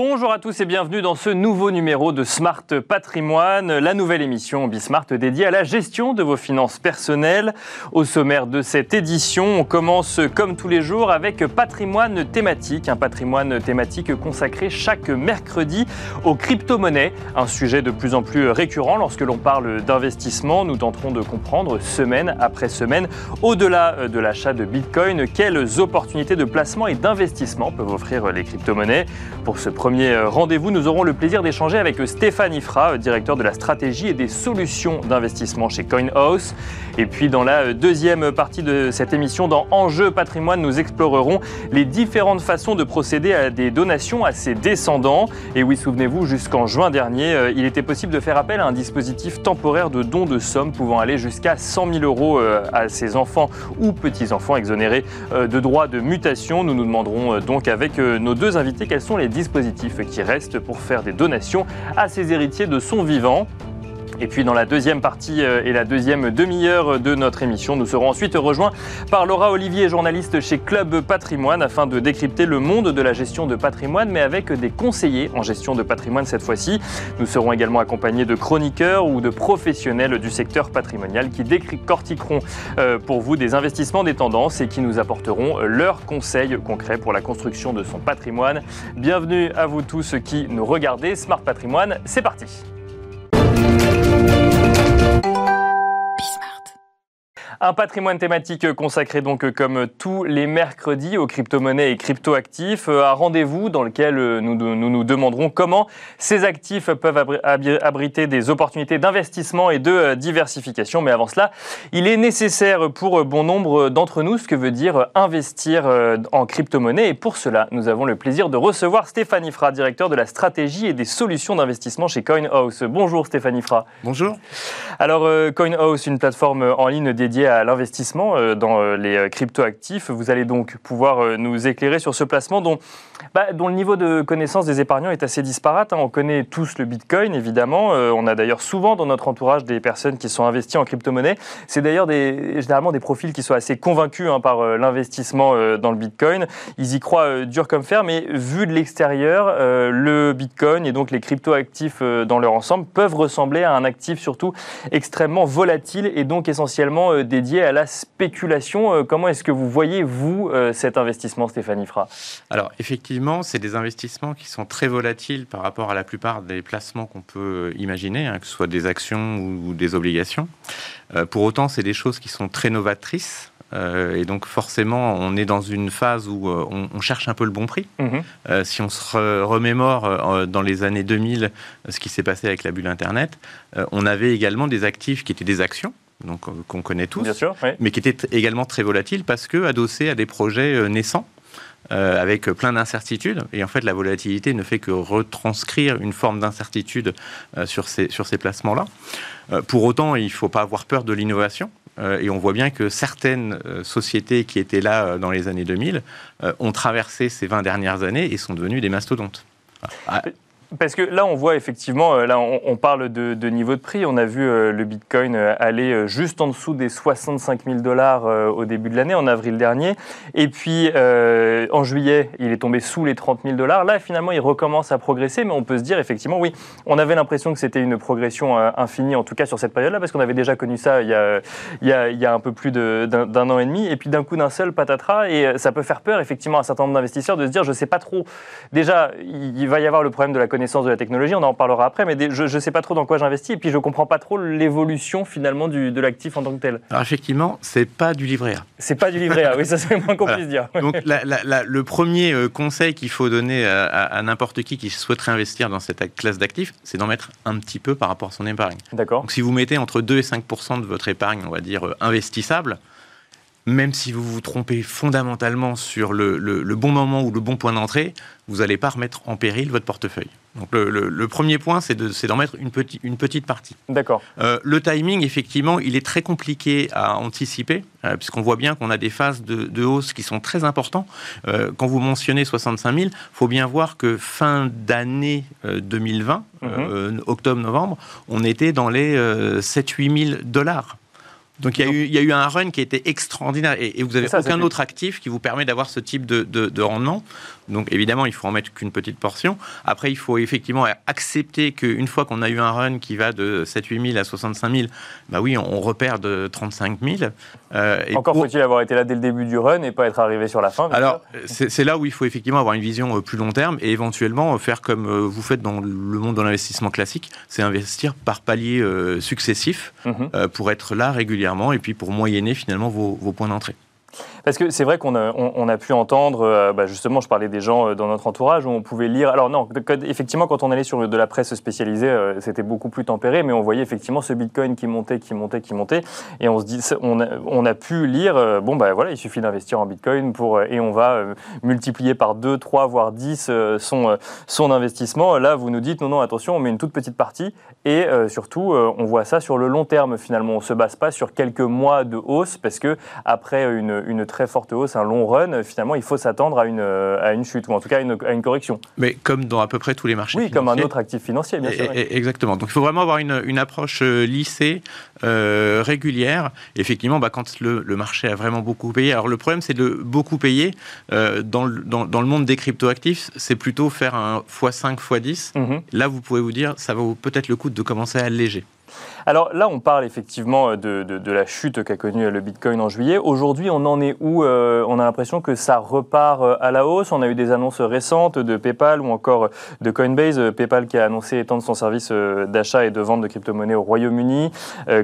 Bonjour à tous et bienvenue dans ce nouveau numéro de Smart Patrimoine, la nouvelle émission Bismart dédiée à la gestion de vos finances personnelles. Au sommaire de cette édition, on commence comme tous les jours avec patrimoine thématique, un patrimoine thématique consacré chaque mercredi aux crypto-monnaies, un sujet de plus en plus récurrent lorsque l'on parle d'investissement. Nous tenterons de comprendre semaine après semaine, au-delà de l'achat de Bitcoin, quelles opportunités de placement et d'investissement peuvent offrir les crypto-monnaies. Pour ce premier euh, rendez-vous, nous aurons le plaisir d'échanger avec Stéphane Ifra, euh, directeur de la stratégie et des solutions d'investissement chez CoinHouse. Et puis dans la euh, deuxième partie de cette émission, dans Enjeux patrimoine, nous explorerons les différentes façons de procéder à des donations à ses descendants. Et oui, souvenez-vous, jusqu'en juin dernier, il était possible de faire appel à un dispositif temporaire de don de sommes pouvant aller jusqu'à 100 000 euros à ses enfants ou petits-enfants exonérés de droits de mutation. Nous nous demanderons donc avec nos deux invités quels sont les dispositifs qui reste pour faire des donations à ses héritiers de son vivant. Et puis dans la deuxième partie euh, et la deuxième demi-heure de notre émission, nous serons ensuite rejoints par Laura Olivier, journaliste chez Club Patrimoine, afin de décrypter le monde de la gestion de patrimoine, mais avec des conseillers en gestion de patrimoine cette fois-ci. Nous serons également accompagnés de chroniqueurs ou de professionnels du secteur patrimonial qui décortiqueront euh, pour vous des investissements, des tendances et qui nous apporteront leurs conseils concrets pour la construction de son patrimoine. Bienvenue à vous tous qui nous regardez. Smart Patrimoine, c'est parti. Un patrimoine thématique consacré donc comme tous les mercredis aux crypto-monnaies et crypto-actifs. Un rendez-vous dans lequel nous, nous, demanderons comment ces actifs peuvent abriter des opportunités d'investissement et de diversification. Mais avant cela, il est nécessaire pour bon nombre d'entre nous ce que veut dire investir en crypto-monnaie. Et pour cela, nous avons le plaisir de recevoir Stéphanie Fra, directeur de la stratégie et des solutions d'investissement chez CoinHouse. Bonjour Stéphanie Fra. Bonjour. Alors CoinHouse, une plateforme en ligne dédiée à l'investissement euh, dans euh, les euh, crypto-actifs. Vous allez donc pouvoir nous éclairer sur ce placement dont, bah, dont le niveau de connaissance des épargnants est assez disparate. Hein. On connaît tous le Bitcoin, évidemment. On a d'ailleurs souvent dans notre entourage des personnes qui sont investies en crypto-monnaie. C'est d'ailleurs généralement des profils qui sont assez convaincus hein, par l'investissement dans le Bitcoin. Ils y croient dur comme fer, mais vu de l'extérieur, le Bitcoin et donc les crypto-actifs dans leur ensemble peuvent ressembler à un actif surtout extrêmement volatile et donc essentiellement des dédié à la spéculation. Euh, comment est-ce que vous voyez, vous, euh, cet investissement, Stéphanie Fra? Alors, effectivement, c'est des investissements qui sont très volatiles par rapport à la plupart des placements qu'on peut imaginer, hein, que ce soit des actions ou, des obligations. Euh, pour autant, c'est des choses qui sont très novatrices. et donc forcément, on est dans une phase où on, cherche un peu le bon prix. Mhm. si on se remémore dans les années 2000 ce qui s'est passé avec la bulle Internet, on avait également des actifs qui étaient des actions, donc euh, qu'on connaît tous, mais qui était également très volatile parce que adossé à des projets euh, naissants. Euh, avec plein d'incertitudes. Et en fait, la volatilité ne fait que retranscrire une forme d'incertitude sur ces, sur ces placements-là. pour autant, il ne faut pas avoir peur de l'innovation. et on voit bien que certaines sociétés qui étaient là dans les années 2000 ont traversé ces 20 dernières années et sont devenues des mastodontes. Parce que là, on voit effectivement, euh, là, on, parle de, niveau de prix. On a vu euh, le Bitcoin euh, aller juste en dessous des 65 000 dollars au début de l'année, en avril dernier. Et puis, en juillet, il est tombé sous les 30 000 dollars. Là, finalement, il recommence à progresser, mais on peut se dire, effectivement, oui, on avait l'impression que c'était une progression infinie, en tout cas sur cette période-là, parce qu'on avait déjà connu ça il y a, un peu plus d'un an et demi. Et puis, d'un coup, d'un seul, patatras. Et ça peut faire peur, effectivement, à un certain nombre d'investisseurs de se dire, je ne sais pas trop. Déjà, il va y avoir le problème de la connaissance de la technologie, on en parlera après, mais je ne sais pas trop dans quoi j'investis, et puis je ne comprends pas trop l'évolution finalement du, de l'actif en tant que tel. Alors effectivement, c'est pas du livret A. C'est pas du livret A, oui, ça c'est moins qu'on puisse dire. Donc le premier euh, conseil qu'il faut donner à, n'importe qui qui souhaiterait investir dans cette classe d'actifs, c'est d'en mettre un petit peu par rapport à son épargne. D'accord. Donc si vous mettez entre 2 et 5 de votre épargne, on va dire, euh, investissable, même si vous vous trompez fondamentalement sur le, bon moment ou le bon point d'entrée, vous n'allez pas remettre en péril votre portefeuille. Donc le, premier point, c'est d'en mettre une, une, petite partie. D'accord. Euh, le timing, effectivement, il est très compliqué à anticiper, euh, puisqu'on voit bien qu'on a des phases de, hausse qui sont très importantes. Euh, quand vous mentionnez 65 000, il faut bien voir que fin d'année 2020, mhm. octobre-novembre, on était dans les 7-8 000 dollars. Donc il y, a eu, il y, a eu, un run qui a été extraordinaire et, vous n'avez aucun autre actif qui vous permet d'avoir ce type de, de, rendement. Donc évidemment, il faut en mettre qu'une petite portion. Après, il faut effectivement accepter qu'une fois qu'on a eu un run qui va de 7-8 000 à 65 000, bah oui, on repère de 35 000. Euh, Encore faut-il avoir été là dès le début du run et pas être arrivé sur la fin Alors, c'est là où il faut effectivement avoir une vision euh, plus long terme et éventuellement euh, faire comme vous faites dans le monde de l'investissement classique, c'est investir par paliers successifs mhm. pour être là régulièrement et puis pour moyenner finalement vos points d'entrée. Parce que c'est vrai qu'on a, pu entendre, euh, bah, justement, je parlais des gens euh, dans notre entourage où on pouvait lire. Alors non, effectivement, quand on allait sur de la presse spécialisée, euh, c'était beaucoup plus tempéré, mais on voyait effectivement ce Bitcoin qui montait, qui montait, qui montait, et on se dit, on a, pu lire, bon ben voilà, il suffit d'investir en Bitcoin pour et on va multiplier par 2, 3, voire 10 son, son investissement. Là, vous nous dites non, non, attention, on met une toute petite partie et surtout, on voit ça sur le long terme finalement. On se base pas sur quelques mois de hausse parce que après une, une très forte hausse, un long run, finalement, il faut s'attendre à une, euh, à une chute, ou en tout cas à une, à une, correction. Mais comme dans à peu près tous les marchés Oui, comme un autre actif financier, bien sûr. Exactement. Donc il faut vraiment avoir une, une approche euh, lissée, euh, régulière. Effectivement, bah, quand le, le, marché a vraiment beaucoup payé. Alors le problème, c'est de beaucoup payer. dans, le, dans, dans, le monde des cryptoactifs, c'est plutôt faire un x5, x10. Mhm. Là, vous pouvez vous dire, ça vaut peut-être le coup de commencer à alléger. Alors là, on parle effectivement de, la chute qu'a connue le Bitcoin en juillet. Aujourd'hui, on en est où euh, On a l'impression que ça repart euh, à la hausse. On a eu des annonces récentes de PayPal ou encore de Coinbase. Euh, PayPal qui a annoncé étendre son service d'achat et de vente de crypto-monnaies au Royaume-Uni.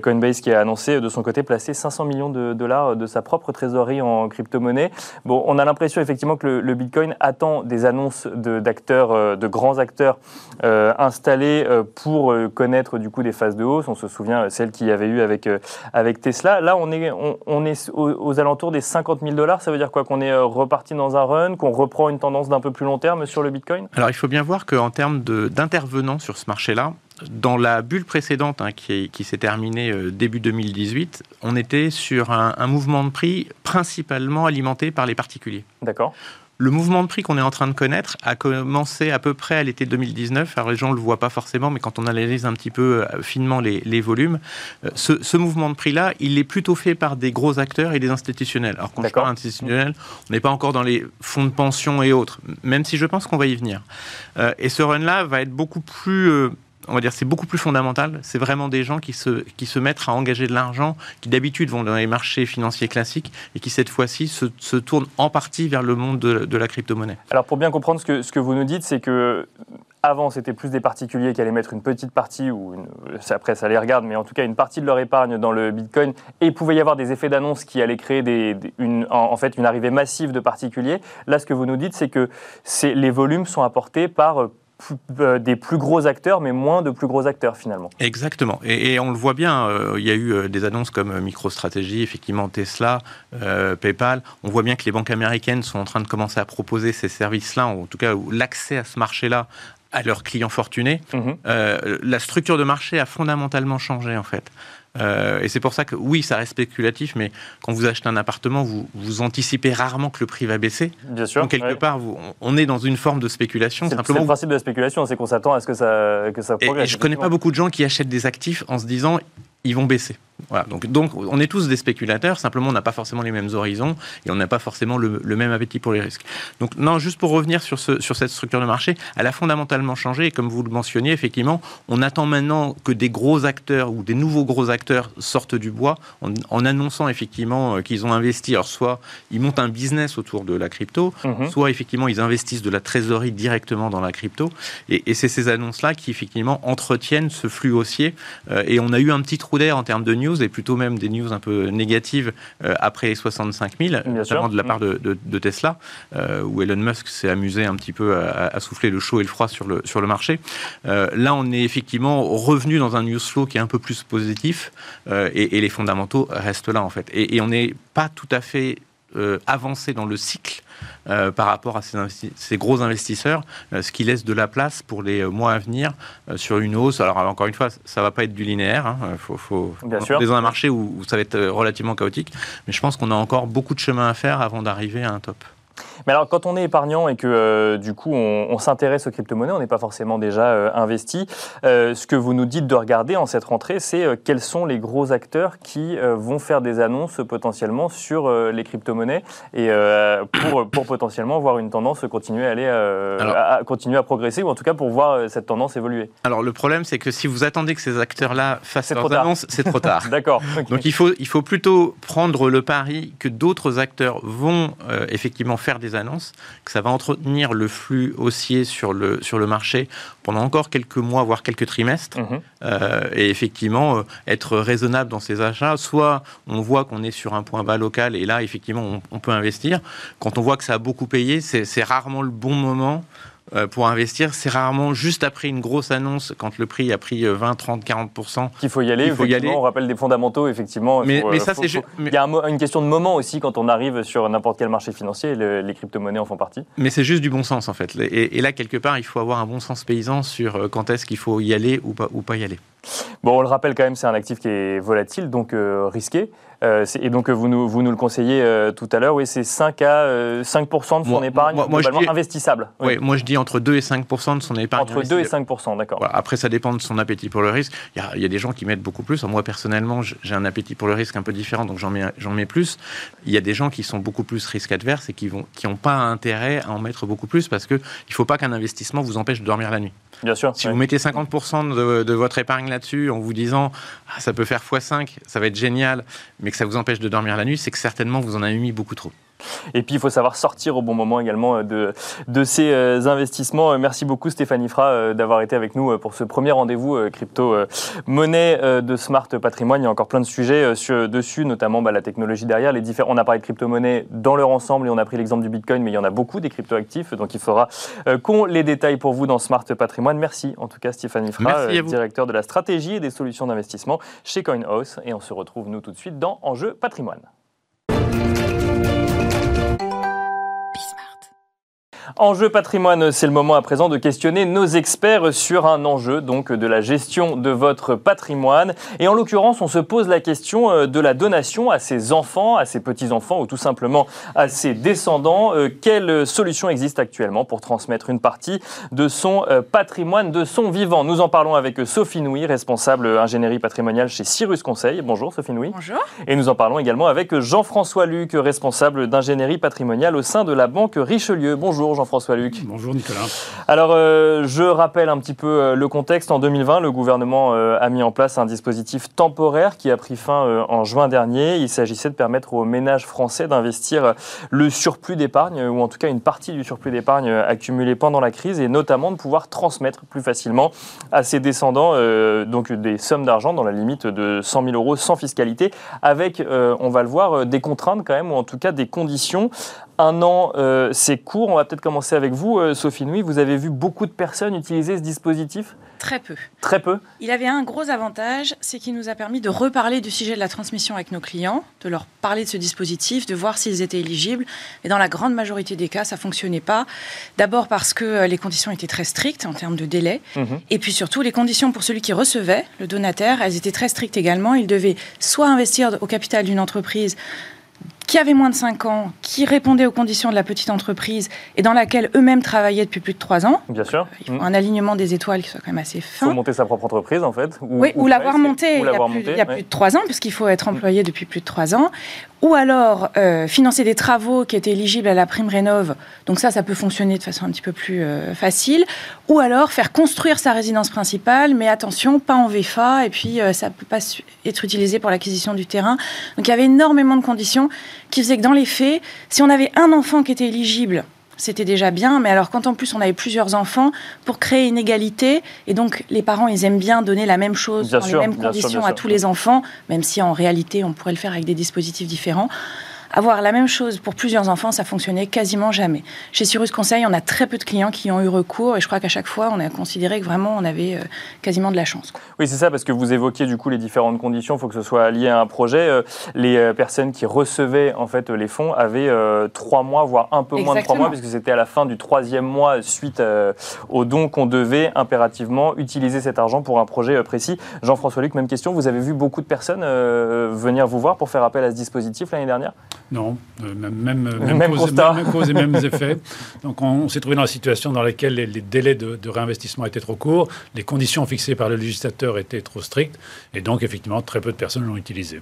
Coinbase qui a annoncé de son côté placer 500 millions de dollars de sa propre trésorerie en crypto-monnaie. Bon, on a l'impression effectivement que le, Bitcoin attend des annonces d'acteurs, de, grands acteurs installés pour connaître du coup des phases de hausse. On se souvient, celle qu'il y avait eu avec, euh, avec Tesla. Là, on est, on, est aux, alentours des 50 000 dollars. Ça veut dire quoi? Qu'on est euh, reparti dans un run, qu'on reprend une tendance d'un peu plus long terme sur le Bitcoin? Alors, il faut bien voir qu'en termes d'intervenants sur ce marché-là, dans la bulle précédente hein, qui, qui s'est terminée euh, début 2018, on était sur un, un mouvement de prix principalement alimenté par les particuliers. D'accord. Le mouvement de prix qu'on est en train de connaître a commencé à peu près à l'été 2019. Alors les gens ne le voient pas forcément, mais quand on analyse un petit peu euh, finement les, volumes, euh, ce, mouvement de prix-là, il est plutôt fait par des gros acteurs et des institutionnels. Alors quand je parle institutionnel, on n'est pas encore dans les fonds de pension et autres, même si je pense qu'on va y venir. Euh, et ce run-là va être beaucoup plus on va dire, c'est beaucoup plus fondamental. C'est vraiment des gens qui se, qui se mettent à engager de l'argent, qui d'habitude vont dans les marchés financiers classiques et qui cette fois-ci se, se, tournent en partie vers le monde de, la crypto-monnaie. Alors pour bien comprendre ce que, ce que vous nous dites, c'est que avant, c'était plus des particuliers qui allaient mettre une petite partie, ou après ça les regarde, mais en tout cas une partie de leur épargne dans le Bitcoin, et il pouvait y avoir des effets d'annonce qui allaient créer des, une, en, fait une arrivée massive de particuliers. Là, ce que vous nous dites, c'est que les volumes sont apportés par des plus gros acteurs, mais moins de plus gros acteurs finalement. Exactement. Et, on le voit bien, euh, il y a eu euh, des annonces comme MicroStrategy, effectivement Tesla, PayPal. On voit bien que les banques américaines sont en train de commencer à proposer ces services-là, en tout cas l'accès à ce marché-là à leurs clients fortunés. Mhm. la structure de marché a fondamentalement changé en fait. Euh, et c'est pour ça que oui, ça reste spéculatif, mais quand vous achetez un appartement, vous, vous anticipez rarement que le prix va baisser. Bien sûr. Donc quelque part, on est dans une forme de spéculation. C'est le principe de la spéculation, c'est qu'on s'attend à ce que ça, que ça progresse. Et, et je ne connais pas beaucoup de gens qui achètent des actifs en se disant ils vont baisser. Voilà, donc, donc on est tous des spéculateurs, simplement on n'a pas forcément les mêmes horizons et on n'a pas forcément le, même appétit pour les risques. Donc non, juste pour revenir sur, ce, sur cette structure de marché, elle a fondamentalement changé et comme vous le mentionniez, effectivement, on attend maintenant que des gros acteurs ou des nouveaux gros acteurs sortent du bois en, annonçant effectivement euh, qu'ils ont investi. Alors soit ils montent un business autour de la crypto, mhm. soit effectivement ils investissent de la trésorerie directement dans la crypto et, c'est ces annonces-là qui effectivement entretiennent ce flux haussier euh, et on a eu un petit trou d'air en termes de news et plutôt même des news un peu négatives euh, après les 65 000, notamment de la part de, Tesla, euh, où Elon Musk s'est amusé un petit peu à, souffler le chaud et le froid sur le, sur le marché. Euh, là, on est effectivement revenu dans un news flow qui est un peu plus positif et, les fondamentaux restent là en fait. Et, et on n'est pas tout à fait avancé dans le cycle euh, par rapport à ces, gros investisseurs, euh, ce qui laisse de la place pour les euh, mois à venir sur une hausse. Alors encore une fois, ça va pas être du linéaire. Hein. Faut, faut, Bien on est dans un marché où, ça va être relativement chaotique, mais je pense qu'on a encore beaucoup de chemin à faire avant d'arriver à un top. Mais alors, quand on est épargnant et que euh, du coup on, s'intéresse aux crypto-monnaies, on n'est pas forcément déjà euh, investi. Euh, ce que vous nous dites de regarder en cette rentrée, c'est quels sont les gros acteurs qui vont faire des annonces potentiellement sur les crypto-monnaies et pour, pour, potentiellement voir une tendance continuer à aller à, continuer à progresser ou en tout cas pour voir cette tendance évoluer. Alors le problème, c'est que si vous attendez que ces acteurs-là fassent leurs annonces, c'est trop tard. D'accord. Donc il faut il faut plutôt prendre le pari que d'autres acteurs vont effectivement faire des annonces, que ça va entretenir le flux haussier sur le, sur le marché pendant encore quelques mois, voire quelques trimestres, mhm. euh, et effectivement euh, être raisonnable dans ses achats. Soit on voit qu'on est sur un point bas local, et là, effectivement, on peut investir. Quand on voit que ça a beaucoup payé, c'est rarement le bon moment pour investir, c'est rarement juste après une grosse annonce, quand le prix a pris 20, 30, 40% Qu'il faut y aller. Il faut y aller. On rappelle des fondamentaux, effectivement. Mais, mais ça, c'est Il y a une question de moment aussi quand on arrive sur n'importe quel marché financier. les crypto-monnaies en font partie. Mais c'est juste du bon sens, en fait. Et, là, quelque part, il faut avoir un bon sens paysan sur euh, quand est-ce qu'il faut y aller ou pas, ou pas y aller. Bon, on le rappelle quand même, c'est un actif qui est volatile, donc euh, risqué. Euh, et donc, vous nous, vous nous le conseillez euh, tout à l'heure, oui, c'est 5 à 5 de son épargne moi, investissable. Oui. moi je dis entre 2 et 5% de son épargne. Entre 2 et 5 d'accord. après, ça dépend de son appétit pour le risque. Il y a, il y a des gens qui mettent beaucoup plus. Moi, personnellement, j'ai un appétit pour le risque un peu différent, donc j'en mets, mets plus. Il y a des gens qui sont beaucoup plus risque adverse et qui n'ont qui pas intérêt à en mettre beaucoup plus parce qu'il ne faut pas qu'un investissement vous empêche de dormir la nuit. Bien sûr. Si vous mettez 50% de, de, votre épargne là-dessus en vous disant ah, ça peut faire x5, ça va être génial, mais que ça vous empêche de dormir la nuit, c'est que certainement vous en avez mis beaucoup trop. Et puis, il faut savoir sortir au bon moment également euh, de, de ces euh, investissements. Euh, merci beaucoup, Stéphanie Fra, d'avoir été avec nous pour ce premier rendez-vous crypto-monnaie de Smart Patrimoine. Il y a encore plein de sujets sur, dessus, notamment bah, la technologie derrière. Les différents, on a parlé de crypto-monnaie dans leur ensemble et on a pris l'exemple du Bitcoin, mais il y en a beaucoup des crypto-actifs. Donc, il faudra qu'on les détaille pour vous dans Smart Patrimoine. Merci en tout cas, Stéphanie Fra, directeur de la stratégie et des solutions d'investissement chez CoinHouse. Et on se retrouve, nous, tout de suite dans Enjeu Patrimoine. Enjeu patrimoine, c'est le moment à présent de questionner nos experts sur un enjeu donc de la gestion de votre patrimoine. Et en l'occurrence, on se pose la question euh, de la donation à ses enfants, à ses petits-enfants ou tout simplement à ses descendants. Euh, quelle solution existe actuellement pour transmettre une partie de son euh, patrimoine, de son vivant? Nous en parlons avec Sophie Nouy, responsable ingénierie patrimoniale chez Cyrus Conseil. Bonjour Sophie Nouy. Bonjour. Et nous en parlons également avec Jean-François Luc, responsable d'ingénierie patrimoniale au sein de la banque Richelieu. Bonjour Jean-François Luc. Bonjour Nicolas. Alors, euh, je rappelle un petit peu euh, le contexte. En 2020, le gouvernement euh, a mis en place un dispositif temporaire qui a pris fin en juin dernier. Il s'agissait de permettre aux ménages français d'investir le surplus d'épargne, ou en tout cas une partie du surplus d'épargne accumulé pendant la crise, et notamment de pouvoir transmettre plus facilement à ses descendants donc des sommes d'argent dans la limite de 100 000 euros sans fiscalité, avec, on va le voir, des contraintes quand même, ou en tout cas des conditions un an, euh, c'est court. On va peut-être commencer avec vous, euh, Sophie Nui. Vous avez vu beaucoup de personnes utiliser ce dispositif? Très peu. Très peu? Il avait un gros avantage, c'est qu'il nous a permis de reparler du sujet de la transmission avec nos clients, de leur parler de ce dispositif, de voir s'ils étaient éligibles. Et dans la grande majorité des cas, ça fonctionnait pas. D'abord parce que euh, les conditions étaient très strictes en termes de délai. Mhm. Et puis surtout, les conditions pour celui qui recevait, le donataire, elles étaient très strictes également. Il devait soit investir au capital d'une entreprise qui avaient moins de 5 ans, qui répondaient aux conditions de la petite entreprise et dans laquelle eux-mêmes travaillaient depuis plus de 3 ans. Bien sûr. Il faut mm. un alignement des étoiles qui soit quand même assez fin. Il faut monter sa propre entreprise en fait. oui, ou, l'avoir montée il, y a plus, de 3 ans, puisqu'il faut être employé depuis plus de 3 ans. Ou alors euh, financer des travaux qui étaient éligibles à la prime rénov. Donc ça, ça peut fonctionner de façon un petit peu plus euh, facile. Ou alors faire construire sa résidence principale, mais attention, pas en VFA, et puis euh, ça ne peut pas être utilisé pour l'acquisition du terrain. Donc il y avait énormément de conditions qui faisait que dans les faits, si on avait un enfant qui était éligible, c'était déjà bien, mais alors quand en plus on avait plusieurs enfants, pour créer une égalité, et donc les parents, ils aiment bien donner la même chose, dans les mêmes conditions à tous les enfants, même si en réalité on pourrait le faire avec des dispositifs différents. Avoir la même chose pour plusieurs enfants, ça fonctionnait quasiment jamais. Chez Cyrus Conseil, on a très peu de clients qui ont eu recours et je crois qu'à chaque fois, on a considéré que vraiment on avait euh, quasiment de la chance. Oui, c'est ça, parce que vous évoquiez du coup les différentes conditions. Il faut que ce soit lié à un projet. Euh, les euh, personnes qui recevaient en fait les fonds avaient trois mois, voire un peu moins de trois mois, puisque c'était à la fin du troisième mois suite au don qu'on devait impérativement utiliser cet argent pour un projet précis. Jean-François Luc, même question. Vous avez vu beaucoup de personnes venir vous voir pour faire appel à ce dispositif l'année dernière? Non, même, même, cause, et mêmes effets. Donc on, s'est trouvé dans la situation dans laquelle les, délais de, de, réinvestissement étaient trop courts, les conditions fixées par le législateur étaient trop strictes, et donc effectivement très peu de personnes l'ont utilisé.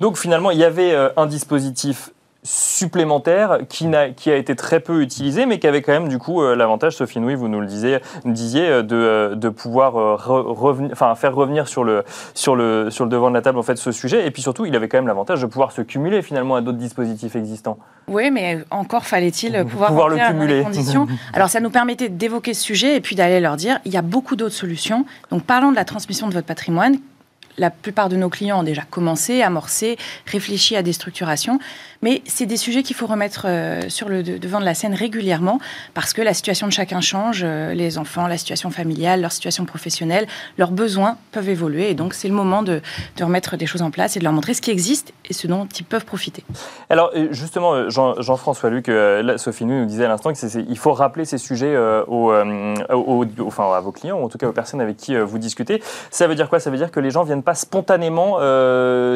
Donc finalement, il y avait un dispositif supplémentaire qui, a, qui a été très peu utilisé, mais qui avait quand même du coup euh, l'avantage, Sophie Nouy, vous nous le disiez, disiez euh, de, euh, de pouvoir enfin, faire revenir sur le, sur, le, sur le devant de la table en fait, ce sujet. Et puis surtout, il avait quand même l'avantage de pouvoir se cumuler finalement à d'autres dispositifs existants. Oui, mais encore fallait-il pouvoir, pouvoir le cumuler. conditions. Alors ça nous permettait d'évoquer ce sujet et puis d'aller leur dire, il y a beaucoup d'autres solutions. Donc parlons de la transmission de votre patrimoine la plupart de nos clients ont déjà commencé, amorcé, réfléchi à des structurations. Mais c'est des sujets qu'il faut remettre euh, sur le devant de la scène régulièrement parce que la situation de chacun change. Euh, les enfants, la situation familiale, leur situation professionnelle, leurs besoins peuvent évoluer. Et donc, c'est le moment de, remettre des choses en place et de leur montrer ce qui existe et ce dont ils peuvent profiter. Alors, euh, justement, Jean-François Luc, Sophie nous disait à l'instant qu'il faut rappeler ces sujets aux, enfin, à vos clients, ou en tout cas aux personnes avec qui vous discutez. Ça veut dire quoi? Ça veut dire que les gens viennent pas spontanément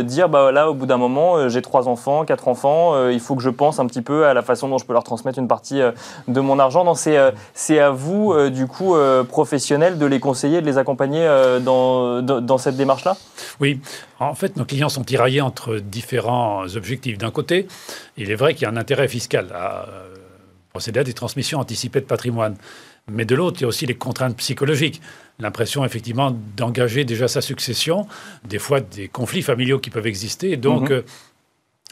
dire, bah là, au bout d'un moment, j'ai trois enfants, quatre enfants, euh, il faut que je pense un petit peu à la façon dont je peux leur transmettre une partie euh, de mon argent. Euh, c'est à vous, du coup, professionnels, de les conseiller, de les accompagner dans, dans, cette démarche-là? Oui. En fait, nos clients sont tiraillés entre différents objectifs. D'un côté, il est vrai qu'il y a un intérêt fiscal à procéder à des transmissions anticipées de patrimoine. Mais de l'autre, il y a aussi les contraintes psychologiques. L'impression, effectivement, d'engager déjà sa succession, des fois des conflits familiaux qui peuvent exister. Et donc, mhm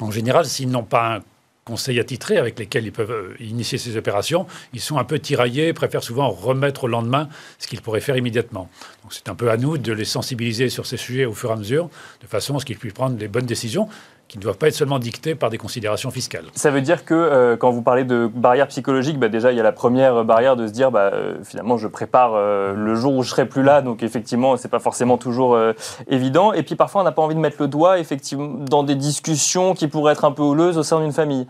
en général, s'ils n'ont pas un conseil attitré avec lesquels ils peuvent euh, initier ces opérations, ils sont un peu tiraillés, préfèrent souvent remettre au lendemain ce qu'ils pourraient faire immédiatement. Donc c'est un peu à nous de les sensibiliser sur ces sujets au fur et à mesure, de façon à ce qu'ils puissent prendre les bonnes décisions qui ne doivent pas être seulement dictées par des considérations fiscales. Ça veut dire que euh, quand vous parlez de barrières psychologiques, bah, déjà il y a la première barrière de se dire bah, euh, finalement je prépare euh, le jour où je serai plus là, donc effectivement c'est pas forcément toujours évident. Et puis parfois on n'a pas envie de mettre le doigt effectivement dans des discussions qui pourraient être un peu houleuses au sein d'une famille.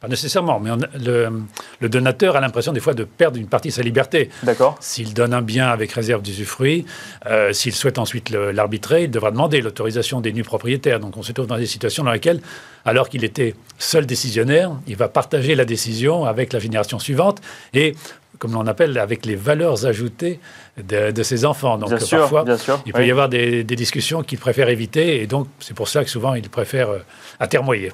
Pas nécessairement, mais le, donateur a l'impression des fois de perdre une partie de sa liberté. D'accord. S'il donne un bien avec réserve d'usufruit, euh, s'il souhaite ensuite l'arbitrer, il devra demander l'autorisation des nus propriétaires. Donc on se trouve dans des situations dans lesquelles, alors qu'il était seul décisionnaire, il va partager la décision avec la génération suivante et comme l'on appelle, avec les valeurs ajoutées de, ses enfants. Donc parfois, il peut y avoir des, des discussions qu'il préfère éviter, et donc c'est pour ça que souvent il préfère euh, atermoyer.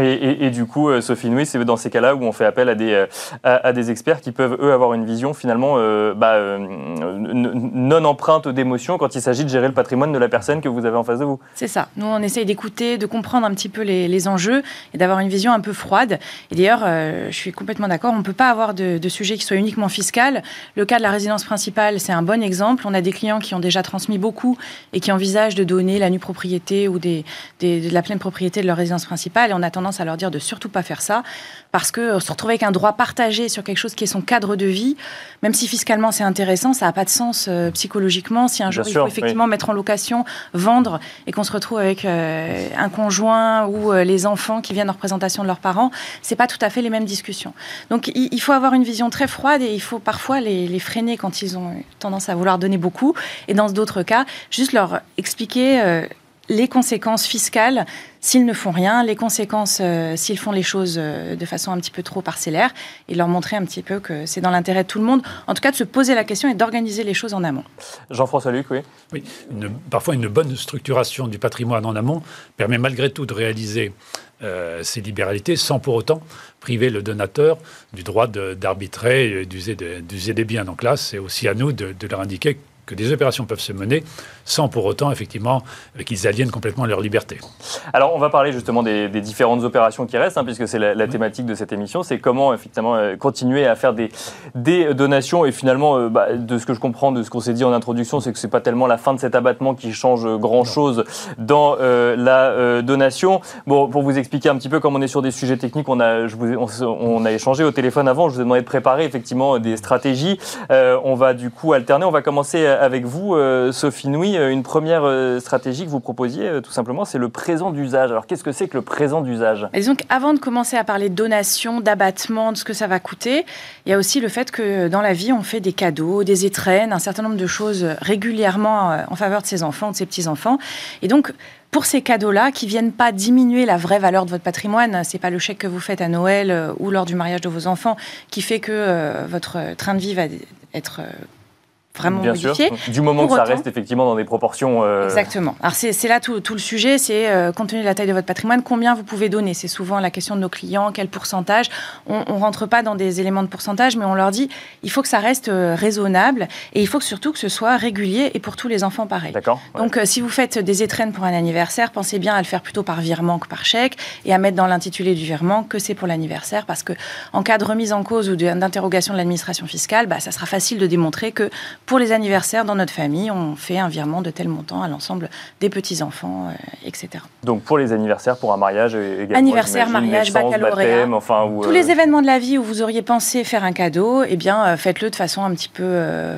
Et, du coup, euh, Sophie Nouy, c'est dans ces cas-là où on fait appel à des, euh, à, des experts qui peuvent, eux, avoir une vision finalement euh, bah, non empreinte d'émotion quand il s'agit de gérer le patrimoine de la personne que vous avez en face de vous. C'est ça. Nous, on essaye d'écouter, de comprendre un petit peu les, enjeux et d'avoir une vision un peu froide. Et d'ailleurs, je suis complètement d'accord, on ne peut pas avoir de, sujet qui soit uniquement fiscal. Le cas de la résidence principale, c'est un bon exemple. On a des clients qui ont déjà transmis beaucoup et qui envisagent de donner la nue propriété ou de la pleine propriété de leur résidence principale. Tendance à leur dire de surtout pas faire ça, parce que euh, se retrouver avec un droit partagé sur quelque chose qui est son cadre de vie, même si fiscalement c'est intéressant, ça n'a pas de sens euh, psychologiquement. Si un jour il faut effectivement mettre en location, vendre, et qu'on se retrouve avec euh, un conjoint ou les enfants qui viennent en représentation de leurs parents, c'est pas tout à fait les mêmes discussions. Donc il, faut avoir une vision très froide et il faut parfois les, les, freiner quand ils ont tendance à vouloir donner beaucoup, et dans d'autres cas, juste leur expliquer les conséquences fiscales s'ils ne font rien, les conséquences euh, s'ils font les choses euh, de façon un petit peu trop parcellaire, et leur montrer un petit peu que c'est dans l'intérêt de tout le monde, en tout cas de se poser la question et d'organiser les choses en amont. Jean-François Luc, oui. Oui, parfois une bonne structuration du patrimoine en amont permet malgré tout de réaliser euh, ces libéralités sans pour autant priver le donateur du droit d'arbitrer et d'user des biens. Donc là, c'est aussi à nous de, de leur indiquer que des opérations peuvent se mener sans pour autant, effectivement, qu'ils aliènent complètement leur liberté. Alors, on va parler justement des, différentes opérations qui restent, hein, puisque c'est la, thématique de cette émission. C'est comment, effectivement, euh, continuer à faire des, des donations. Et finalement, euh, bah, de ce que je comprends, de ce qu'on s'est dit en introduction, c'est que ce n'est pas tellement la fin de cet abattement qui change grand-chose dans euh, la donation. Bon, pour vous expliquer un petit peu, comme on est sur des sujets techniques, on a, je vous, on, a échangé au téléphone avant. Je vous ai demandé de préparer, effectivement, des stratégies. on va du coup alterner. On va commencer avec vous, Sophie Nouy. Une première stratégie que vous proposiez, tout simplement, c'est le présent d'usage. Alors, qu'est-ce que c'est que le présent d'usage? Disons qu'avant de commencer à parler de donation, d'abattement, de ce que ça va coûter, il y a aussi le fait que dans la vie, on fait des cadeaux, des étrennes, un certain nombre de choses régulièrement en faveur de ses enfants, de ses petits-enfants. Et donc, pour ces cadeaux-là, qui viennent pas diminuer la vraie valeur de votre patrimoine, c'est pas le chèque que vous faites à Noël euh, ou lors du mariage de vos enfants qui fait que euh, votre train de vie va être euh, vraiment Bien Sûr. Du moment que ça reste effectivement dans des proportions. Euh, Exactement. Alors c'est là tout, tout, le sujet, c'est euh, compte tenu de la taille de votre patrimoine, combien vous pouvez donner? C'est souvent la question de nos clients, quel pourcentage? On ne rentre pas dans des éléments de pourcentage, mais on leur dit il faut que ça reste euh, raisonnable et il faut que, surtout que ce soit régulier et pour tous les enfants pareil. D'accord. Donc si vous faites des étrennes pour un anniversaire, pensez bien à le faire plutôt par virement que par chèque et à mettre dans l'intitulé du virement que c'est pour l'anniversaire parce que en cas de remise en cause ou d'interrogation de l'administration fiscale, bah, ça sera facile de démontrer que pour les anniversaires dans notre famille, on fait un virement de tel montant à l'ensemble des petits-enfants, euh, etc. Donc pour les anniversaires, pour un mariage également Anniversaire, mariage, baccalauréat, enfin, tous les euh, événements de la vie où vous auriez pensé faire un cadeau, eh bien euh, faites-le de façon un petit peu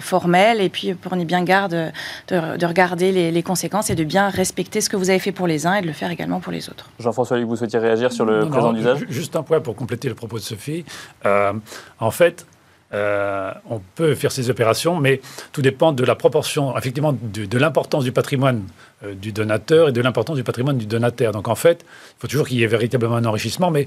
formelle et puis prenez bien garde de, regarder les, conséquences et de bien respecter ce que vous avez fait pour les uns et de le faire également pour les autres. Jean-François, vous souhaitiez réagir sur le présent d'usage Juste un point pour compléter le propos de Sophie. en fait, euh, on peut faire ces opérations, mais tout dépend de la proportion, effectivement, de, l'importance du patrimoine euh, du donateur et de l'importance du patrimoine du donataire. Donc en fait, il faut toujours qu'il y ait véritablement un enrichissement, mais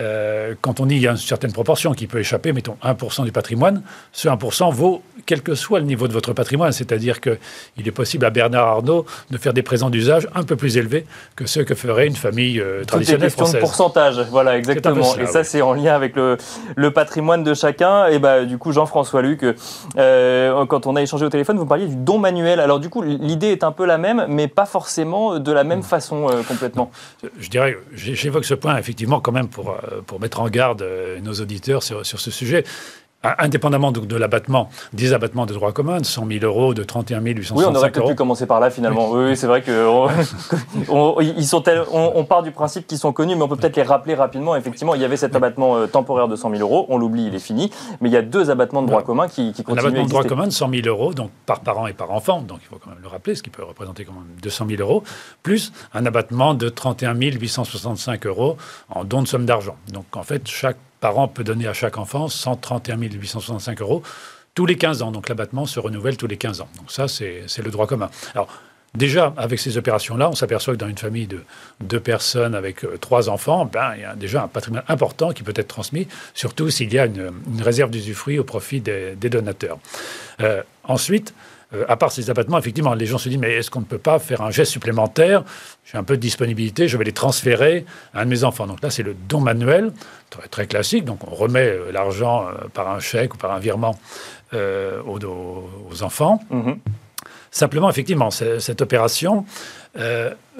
euh, quand on dit qu'il y a une certaine proportion qui peut échapper, mettons 1% du patrimoine, ce 1% vaut quel que soit le niveau de votre patrimoine. C'est-à-dire qu'il est possible à Bernard Arnault de faire des présents d'usage un peu plus élevés que ceux que ferait une famille euh, traditionnelle Tout est question de pourcentage, voilà, exactement. et ça, c'est en lien avec le, patrimoine de chacun. Et bah, du coup, Jean-François Luc, euh, quand on a échangé au téléphone, vous parliez du don manuel. Alors du coup, l'idée est un peu la même, mais pas forcément de la même façon complètement. Je dirais, j'évoque ce point effectivement quand même pour euh, pour mettre en garde euh, nos auditeurs sur ce sujet indépendamment de, de l'abattement, des abattements de droit commun, de 100 000 euros, de 31 865 euros. Oui, on aurait peut-être pu commencer par là finalement. Oui, c'est vrai que on, ils sont on, part du principe qu'ils sont connus, mais on peut peut-être les rappeler rapidement. Effectivement, il y avait cet abattement euh, temporaire de 100 000 euros, on l'oublie, il est fini. Mais il y a deux abattements de droit commun qui, qui continuent. Un abattement de droit commun de 100 000 euros, donc par parent et par enfant, donc il faut quand même le rappeler, ce qui peut représenter quand même 200 000 euros, plus un abattement de 31 865 euros en don de somme d'argent. Donc en fait, chaque parent peut donner à chaque enfant 131 865 euros tous les 15 ans. Donc l'abattement se renouvelle tous les 15 ans. Donc ça, c'est le droit commun. Alors, Déjà, avec ces opérations-là, on s'aperçoit que dans une famille de deux personnes avec euh, trois enfants, ben, il y a déjà un patrimoine important qui peut être transmis, surtout s'il y a une, réserve d'usufruit au profit des, donateurs. Euh, ensuite, euh, à part ces abattements, effectivement, les gens se disent, mais est-ce qu'on ne peut pas faire un geste supplémentaire? J'ai un peu de disponibilité, je vais les transférer à un de mes enfants. Donc là, c'est le don manuel, très, classique. Donc on remet euh, l'argent euh, par un chèque ou par un virement aux, enfants. Mm-hmm. Simplement, effectivement, cette opération,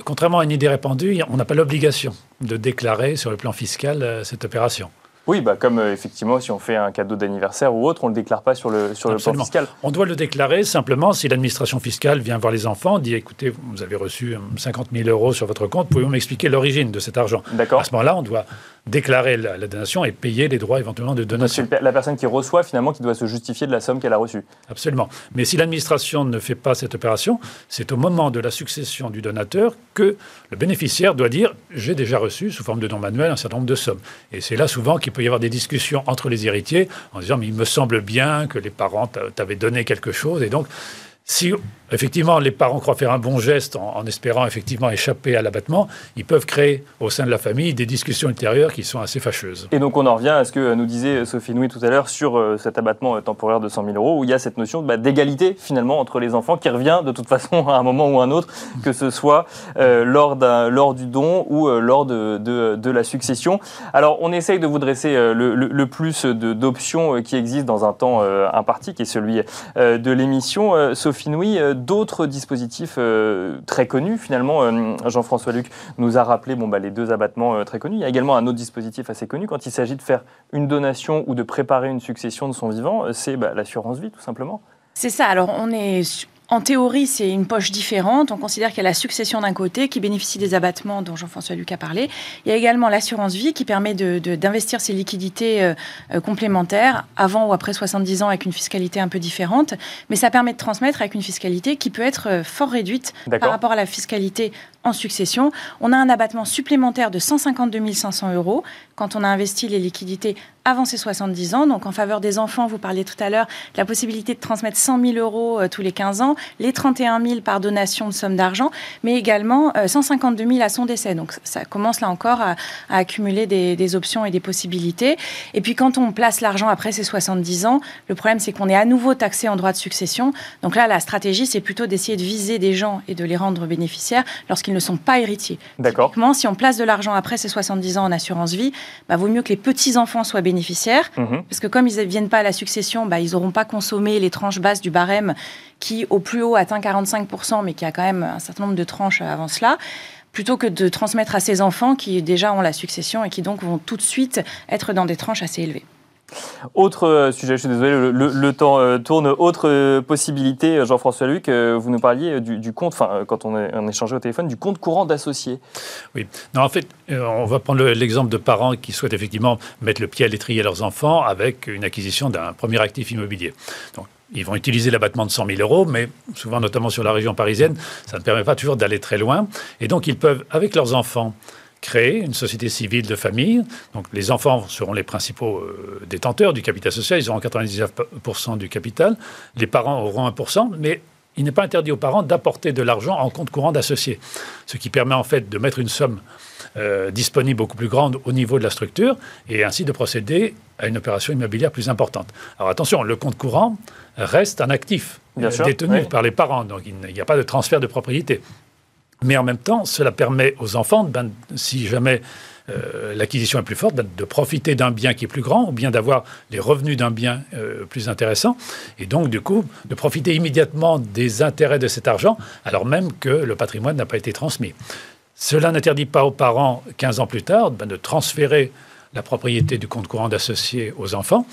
contrairement à une idée répandue, on n'a pas l'obligation de déclarer sur le plan fiscal cette opération. Oui, bah comme euh, effectivement, si on fait un cadeau d'anniversaire ou autre, on ne le déclare pas sur le, sur le plan fiscal. On doit le déclarer simplement si l'administration fiscale vient voir les enfants, dit écoutez, vous avez reçu 50 euh, 000 euros sur votre compte, pouvez-vous m'expliquer l'origine de cet argent? D'accord. À ce moment-là, on doit déclarer la, donation et payer les droits éventuellement de donation. C'est la personne qui reçoit finalement qui doit se justifier de la somme qu'elle a reçue. Absolument. Mais si l'administration ne fait pas cette opération, c'est au moment de la succession du donateur que le bénéficiaire doit dire j'ai déjà reçu sous forme de don manuel un certain nombre de sommes. Et c'est là souvent qu'il peut y avoir des discussions entre les héritiers en disant mais il me semble bien que les parents t'avaient donné quelque chose. Et donc si effectivement les parents croient faire un bon geste en, espérant effectivement échapper à l'abattement, ils peuvent créer au sein de la famille des discussions ultérieures qui sont assez fâcheuses. Et donc on en revient à ce que nous disait Sophie Nouy tout à l'heure sur euh, cet abattement euh, temporaire de 100 000 euros, où il y a cette notion bah, d'égalité finalement entre les enfants qui revient de toute façon à un moment ou un autre, que ce soit euh, lors, lors, du don ou lors de, de, la succession. Alors on essaye de vous dresser le, le, plus d'options qui existent dans un temps imparti, qui est celui de l'émission. Sophie euh, d'autres dispositifs euh, très connus finalement. Euh, Jean-François Luc nous a rappelé bon, bah, les deux abattements très connus. Il y a également un autre dispositif assez connu quand il s'agit de faire une donation ou de préparer une succession de son vivant, c'est bah, l'assurance vie tout simplement. C'est ça. Alors on est en théorie, c'est une poche différente. On considère qu'il y a la succession d'un côté qui bénéficie des abattements dont Jean-François Luc a parlé. Il y a également l'assurance vie qui permet d'investir ses liquidités euh, euh, complémentaires avant ou après 70 ans avec une fiscalité un peu différente. Mais ça permet de transmettre avec une fiscalité qui peut être euh, fort réduite par rapport à la fiscalité en succession. On a un abattement supplémentaire de 152 500 euros quand on a investi les liquidités avant ses 70 ans. Donc en faveur des enfants, vous parliez tout à l'heure de la possibilité de transmettre 100 000 euros tous les 15 ans les 31 000 par donation de somme d'argent, mais également 152 euh, 000 à son décès. Donc ça commence là encore à, accumuler des, options et des possibilités. Et puis quand on place l'argent après ses 70 ans, le problème c'est qu'on est à nouveau taxé en droit de succession. Donc là, la stratégie, c'est plutôt d'essayer de viser des gens et de les rendre bénéficiaires lorsqu'ils ne sont pas héritiers. D'accord. Si on place de l'argent après ses 70 ans en assurance vie, bah, vaut mieux que les petits-enfants soient bénéficiaires, mhm. parce que comme ils ne viennent pas à la succession, bah, ils n'auront pas consommé les tranches basses du barème qui au plus haut atteint 45%, mais qui a quand même un certain nombre de tranches avant cela plutôt que de transmettre à ses enfants qui déjà ont la succession et qui donc vont tout de suite être dans des tranches assez élevées. Autre euh, sujet, je suis désolé, le, temps euh, tourne. Autre euh, possibilité, Jean-François Luc, vous nous parliez du, compte, enfin, quand on, échangeait au téléphone, du compte courant d'associés. Oui. Non, en fait, on va prendre l'exemple de parents qui souhaitent effectivement mettre le pied à l'étrier à leurs enfants avec une acquisition d'un premier actif immobilier. Donc, ils vont utiliser l'abattement de 100 000 euros, mais souvent, notamment sur la région parisienne, ça ne permet pas toujours d'aller très loin. Et donc, ils peuvent, avec leurs enfants, créer une société civile de famille. Donc, les enfants seront les principaux euh, détenteurs du capital social. Ils auront 99% du capital. Les parents auront 1%, mais il n'est pas interdit aux parents d'apporter de l'argent en compte courant d'associés. Ce qui permet en fait de mettre une somme euh, disponible beaucoup plus grande au niveau de la structure et ainsi de procéder à une opération immobilière plus importante. Alors attention, le compte courant reste un actif détenu par les parents, donc il n'y a pas de transfert de propriété. Mais en même temps, cela permet aux enfants, ben, si jamais euh, l'acquisition est plus forte, ben, de profiter d'un bien qui est plus grand, ou bien d'avoir les revenus d'un bien euh, plus intéressant, et donc du coup de profiter immédiatement des intérêts de cet argent, alors même que le patrimoine n'a pas été transmis. Cela n'interdit pas aux parents, 15 ans plus tard, ben, de transférer la propriété du compte courant d'associé aux enfants,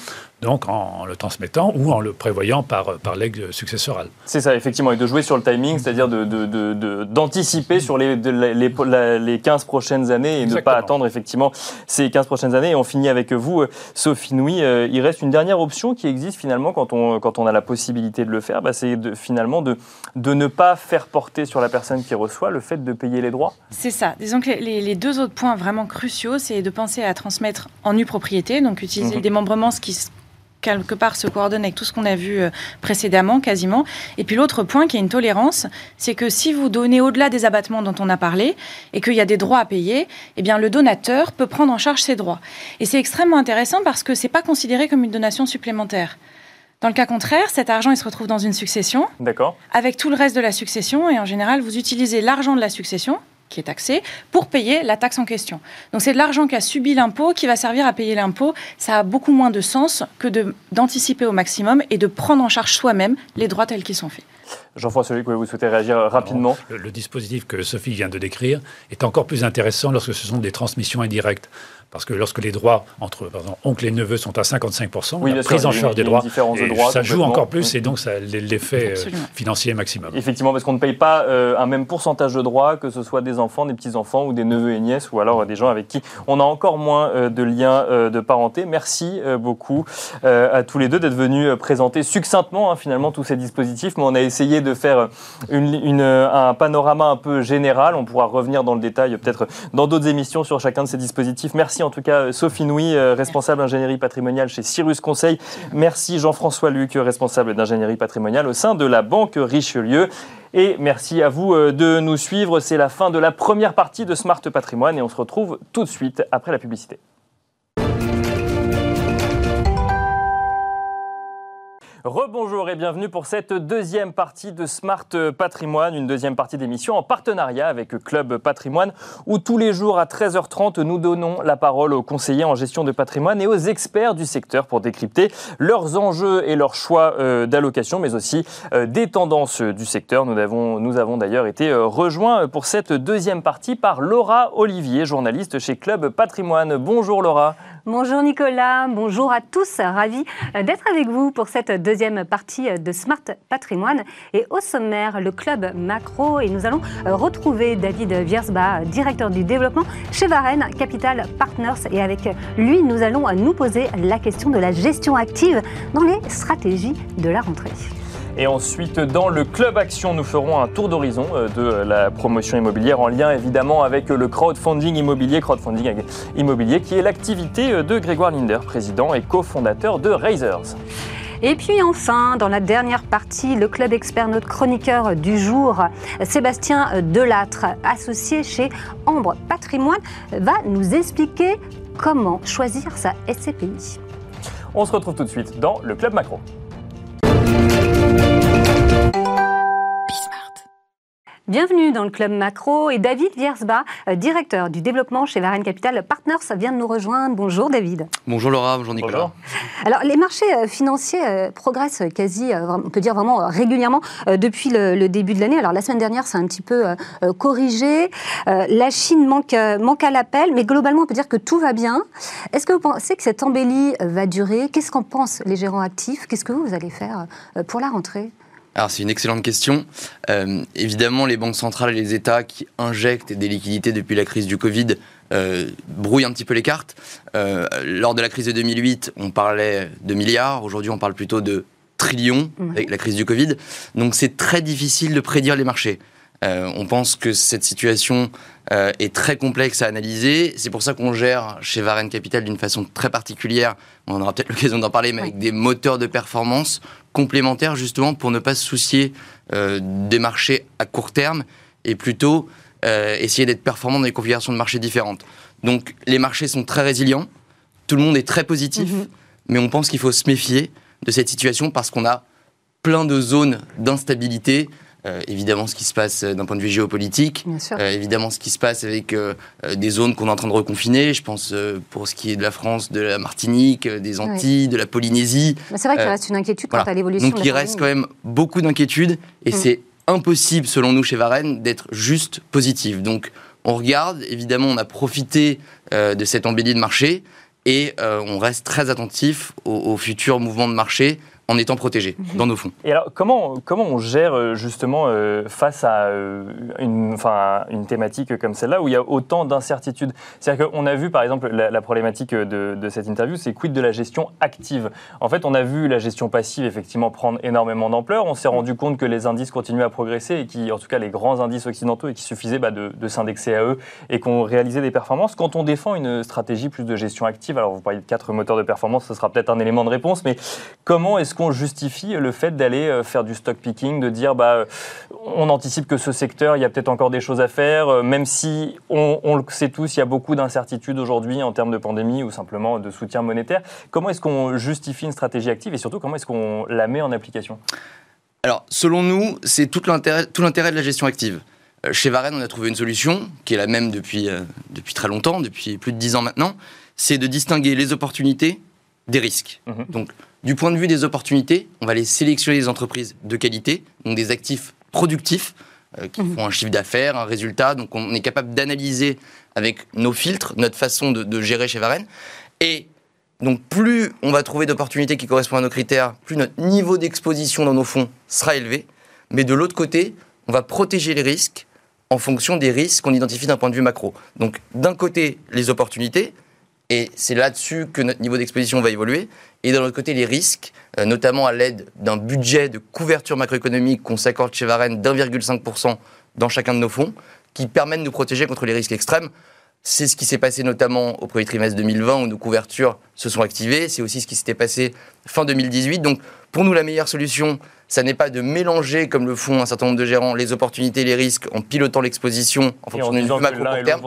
donc en, le transmettant ou en le prévoyant par, par l'aigle successoral. C'est ça, effectivement, et de jouer sur le timing, c'est-à-dire d'anticiper de, de, sur les, les, les, 15 prochaines années et ne pas attendre effectivement ces 15 prochaines années. Et on finit avec vous, Sophie Nouy. Euh, il reste une dernière option qui existe finalement quand on, quand on a la possibilité de le faire, bah, c'est finalement de, de ne pas faire porter sur la personne qui reçoit le fait de payer les droits. C'est ça. Disons que les, deux autres points vraiment cruciaux, c'est de penser à transmettre en nue propriété, donc utiliser mhm. le démembrement, ce qui quelque part se coordonne avec tout ce qu'on a vu euh, précédemment, quasiment. Et puis l'autre point qui est une tolérance, c'est que si vous donnez au-delà des abattements dont on a parlé et qu'il y a des droits à payer, eh bien le donateur peut prendre en charge ses droits. Et c'est extrêmement intéressant parce que c'est pas considéré comme une donation supplémentaire. Dans le cas contraire, cet argent, il se retrouve dans une succession, avec tout le reste de la succession, et en général, vous utilisez l'argent de la succession, qui est taxé, pour payer la taxe en question. Donc c'est de l'argent qui a subi l'impôt qui va servir à payer l'impôt. Ça a beaucoup moins de sens que d'anticiper au maximum et de prendre en charge soi-même les droits tels qu'ils sont faits. Jean-François que vous souhaitez réagir rapidement? le, dispositif que Sophie vient de décrire est encore plus intéressant lorsque ce sont des transmissions indirectes. Parce que lorsque les droits entre par exemple, oncle et neveu sont à 55%, oui, la prise en charge des droits, ça joue encore plus et donc ça l'effet euh, financier maximum. Effectivement, parce qu'on ne paye pas euh, un même pourcentage de droits, que ce soit des enfants, des petits-enfants ou des neveux et nièces, ou alors des gens avec qui on a encore moins euh, de liens de parenté. Merci beaucoup à tous les deux d'être venus présenter succinctement hein, finalement tous ces dispositifs, mais on a essayé de faire une, un panorama un peu général. On pourra revenir dans le détail peut-être dans d'autres émissions sur chacun de ces dispositifs. Merci en tout cas euh, Sophie Nouy, euh, responsable ingénierie patrimoniale chez Cyrus Conseil. Merci Jean-François Luc, responsable d'ingénierie patrimoniale au sein de la Banque Richelieu. Et merci à vous euh, de nous suivre. C'est la fin de la première partie de Smart Patrimoine et on se retrouve tout de suite après la publicité. Rebonjour et bienvenue pour cette deuxième partie de Smart Patrimoine, une deuxième partie d'émission en partenariat avec Club Patrimoine, où tous les jours à 13h30, nous donnons la parole aux conseillers en gestion de patrimoine et aux experts du secteur pour décrypter leurs enjeux et leurs choix euh, d'allocation, mais aussi euh, des tendances du secteur. Nous avons, nous d'ailleurs été euh, rejoints pour cette deuxième partie par Laura Olivier, journaliste chez Club Patrimoine. Bonjour Laura. Bonjour Nicolas, bonjour à tous, ravi d'être avec vous pour cette deuxième partie de Smart Patrimoine. Et au sommaire, le club macro et nous allons retrouver David Viersba, directeur du développement chez Varenne Capital Partners. Et avec lui, nous allons nous poser la question de la gestion active dans les stratégies de la rentrée. Et ensuite, dans le Club Action, nous ferons un tour d'horizon euh, de la promotion immobilière en lien évidemment avec le crowdfunding immobilier, crowdfunding immobilier qui est l'activité euh, de Grégoire Linder, président et cofondateur de Raisers. Et puis enfin, dans la dernière partie, le club expert, notre chroniqueur du jour, Sébastien Delattre, associé chez Ambre Patrimoine, va nous expliquer comment choisir sa SCPI. On se retrouve tout de suite dans le Club Macro. Bienvenue dans le Club Macro et David Viersba, euh, directeur du développement chez Varenne Capital Partners, vient de nous rejoindre. Bonjour David. Bonjour Laura, bonjour Nicolas. Alors les marchés euh, financiers euh, progressent quasi, on peut dire vraiment régulièrement depuis le, début de l'année. Alors la semaine dernière, c'est un petit peu corrigé. La Chine manque, manque à l'appel, mais globalement, on peut dire que tout va bien. Est-ce que vous pensez que cette embellie va durer? Qu'est-ce qu'en pensent les gérants actifs? Qu'est-ce que vous allez faire pour la rentrée? Alors c'est une excellente question. Euh, évidemment, les banques centrales et les États qui injectent des liquidités depuis la crise du Covid euh, brouillent un petit peu les cartes. Euh, lors de la crise de 2008, on parlait de milliards. Aujourd'hui, on parle plutôt de trillions avec la crise du Covid. Donc c'est très difficile de prédire les marchés. on pense que cette situation est très complexe à analyser. C'est pour ça qu'on gère chez Varenne Capital d'une façon très particulière. On aura peut-être l'occasion d'en parler, mais avec des moteurs de performance complémentaires justement pour ne pas se soucier euh, des marchés à court terme et plutôt euh, essayer d'être performant dans des configurations de marchés différentes. Donc les marchés sont très résilients, tout le monde est très positif, mhm. mais on pense qu'il faut se méfier de cette situation parce qu'on a plein de zones d'instabilité euh, évidemment ce qui se passe euh, d'un point de vue géopolitique, euh, évidemment ce qui se passe avec des zones qu'on est en train de reconfiner. Je pense pour ce qui est de la France, de la Martinique, des Antilles, de la Polynésie. C'est vrai qu'il reste une inquiétude quant à l'évolution. Donc il reste quand même beaucoup d'inquiétudes et mm. c'est impossible selon nous chez Varenne d'être juste positif. Donc on regarde, évidemment on a profité de cette embellie de marché et on reste très attentif aux futurs mouvements de marché en étant protégés mhm. dans nos fonds. Et alors, comment, comment on gère euh, justement euh, face à euh, une, enfin, une thématique comme celle-là où il y a autant d'incertitudes? C'est-à-dire qu'on a vu, par exemple, la, problématique de, de, cette interview, c'est quid de la gestion active? En fait, on a vu la gestion passive effectivement prendre énormément d'ampleur. On s'est rendu compte que les indices continuaient à progresser et qui, en tout cas, les grands indices occidentaux et qu'il suffisait bah, de, de s'indexer à eux et qu'on réalisait des performances. Quand on défend une stratégie plus de gestion active, alors vous parlez de quatre moteurs de performance, ce sera peut-être un élément de réponse, mais comment est-ce qu'on justifie le fait d'aller euh, faire du stock picking, de dire bah, euh, on anticipe que ce secteur, il y a peut-être encore des choses à faire, euh, même si on, le sait tous, il y a beaucoup d'incertitudes aujourd'hui en termes de pandémie ou simplement de soutien monétaire. Comment est-ce qu'on justifie une stratégie active et surtout comment est-ce qu'on la met en application? Alors, selon nous, c'est tout l'intérêt de la gestion active. Chez Varenne, on a trouvé une solution qui est la même depuis, depuis très longtemps, depuis plus de dix ans maintenant. C'est de distinguer les opportunités des risques. Mhm. Donc, du point de vue des opportunités, on va aller sélectionner des entreprises de qualité, donc des actifs productifs euh, qui mhm. font un chiffre d'affaires, un résultat. Donc on est capable d'analyser avec nos filtres notre façon de, gérer chez Varenne. Et donc plus on va trouver d'opportunités qui correspondent à nos critères, plus notre niveau d'exposition dans nos fonds sera élevé. Mais de l'autre côté, on va protéger les risques en fonction des risques qu'on identifie d'un point de vue macro. Donc d'un côté, les opportunités, et c'est là-dessus que notre niveau d'exposition va évoluer. Et d'un autre côté, les risques, euh, notamment à l'aide d'un budget de couverture macroéconomique qu'on s'accorde chez Varenne d'1,5% dans chacun de nos fonds, qui permettent de nous protéger contre les risques extrêmes. C'est ce qui s'est passé notamment au premier trimestre 2020 où nos couvertures se sont activées. C'est aussi ce qui s'était passé fin 2018. Donc, pour nous, la meilleure solution, ça n'est pas de mélanger, comme le font un certain nombre de gérants, les opportunités et les risques en pilotant l'exposition en fonction d'une macro court terme.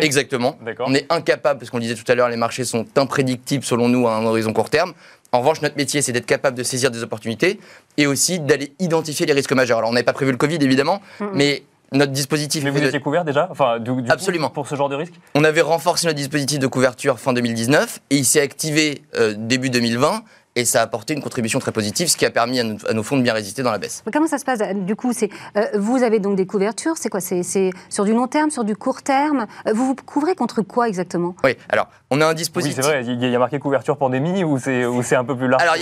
Exactement. On est incapable, parce qu'on disait tout à l'heure, les marchés sont imprédictibles selon nous à un horizon court terme. En revanche, notre métier, c'est d'être capable de saisir des opportunités et aussi d'aller identifier les risques majeurs. Alors, on n'avait pas prévu le Covid, évidemment, mais notre dispositif. Mais vous étiez couvert déjà enfin, du, Absolument. pour ce genre de risque? On avait renforcé notre dispositif de couverture fin 2019 et il s'est activé euh, début 2020 et ça a apporté une contribution très positive, ce qui a permis à, nos fonds de bien résister dans la baisse. comment ça se passe Du coup, c'est euh, vous avez donc des couvertures, c'est quoi C'est sur du long terme, sur du court terme euh, Vous vous couvrez contre quoi exactement? Oui, alors on a un dispositif. Oui, c'est vrai, il y a marqué couverture pandémie ou c'est un peu plus large Alors,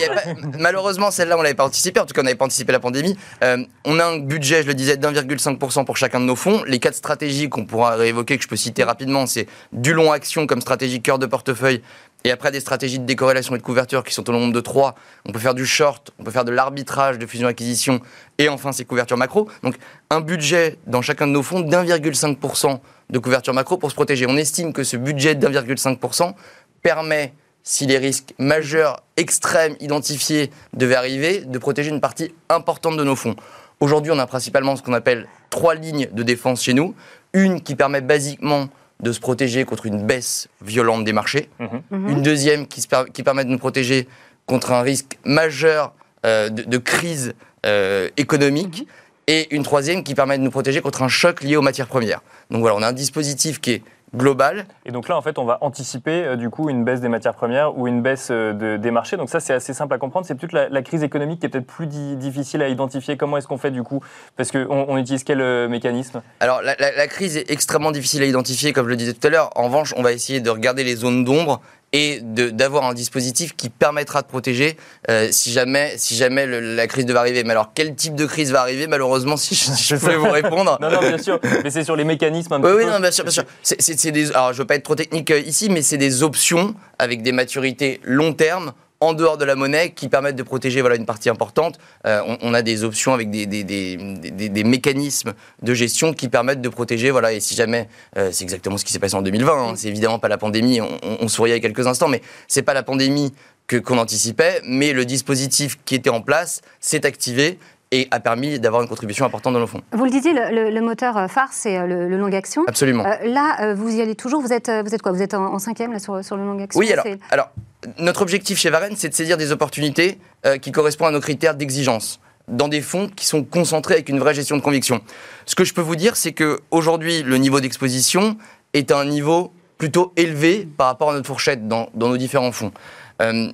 malheureusement, celle-là, on l'avait pas anticipé, en tout cas, on n'avait pas anticipé la pandémie. Euh, on a un budget, je le disais, d'1,5% pour chacun de nos fonds. Les quatre stratégies qu'on pourra réévoquer, que je peux citer rapidement, c'est du long action comme stratégie cœur de portefeuille et après, des stratégies de décorrélation et de couverture qui sont au nombre de trois. On peut faire du short, on peut faire de l'arbitrage de fusion-acquisition, et enfin ces couvertures macro. Donc, un budget dans chacun de nos fonds d'1,5% de couverture macro pour se protéger. On estime que ce budget d'1,5% permet, si les risques majeurs, extrêmes, identifiés devaient arriver, de protéger une partie importante de nos fonds. Aujourd'hui, on a principalement ce qu'on appelle trois lignes de défense chez nous. Une qui permet basiquement de se protéger contre une baisse violente des marchés. Mhm. Mhm. Une deuxième qui, qui, permet de nous protéger contre un risque majeur euh, de, crise euh, économique. Mhm. Et une troisième qui permet de nous protéger contre un choc lié aux matières premières. Donc voilà, on a un dispositif qui est global. Et donc là, en fait, on va anticiper euh, du coup une baisse des matières premières ou une baisse euh, des marchés. Donc ça, c'est assez simple à comprendre. C'est peut-être la, crise économique qui est peut-être plus difficile à identifier. Comment est-ce qu'on fait du coup? Parce qu'on on utilise quel euh, mécanisme? Alors la, la, crise est extrêmement difficile à identifier, comme je le disais tout à l'heure. En revanche, on va essayer de regarder les zones d'ombre et d'avoir un dispositif qui permettra de protéger euh, si jamais, si jamais la crise devait arriver. Mais alors, quel type de crise va arriver Malheureusement, si je, je pouvais vous répondre? non, non, bien sûr. Mais c'est sur les mécanismes un oui, oui, non, bien sûr, bien sûr. C'est des, alors, je veux pas être trop technique euh, ici, mais c'est des options avec des maturités long terme en dehors de la monnaie qui permettent de protéger voilà, une partie importante. Euh, on, a des options avec des, des, des, des, mécanismes de gestion qui permettent de protéger. Voilà, et si jamais, euh, c'est exactement ce qui s'est passé en 2020, hein, c'est évidemment pas la pandémie, on, on, souriait il y a quelques instants, mais c'est pas la pandémie que, qu'on anticipait, mais le dispositif qui était en place s'est activé et a permis d'avoir une contribution importante dans nos fonds. Vous le disiez, le, moteur phare, c'est euh, le, long action. Absolument. là, vous y allez toujours. Vous êtes, vous êtes quoi Vous êtes en, cinquième là, sur, sur le long action Oui, alors, alors notre objectif chez Varenne, c'est de saisir des opportunités euh, qui correspondent à nos critères d'exigence dans des fonds qui sont concentrés avec une vraie gestion de conviction. Ce que je peux vous dire, c'est qu'aujourd'hui, le niveau d'exposition est à un niveau plutôt élevé par rapport à notre fourchette dans, nos différents fonds. Euh,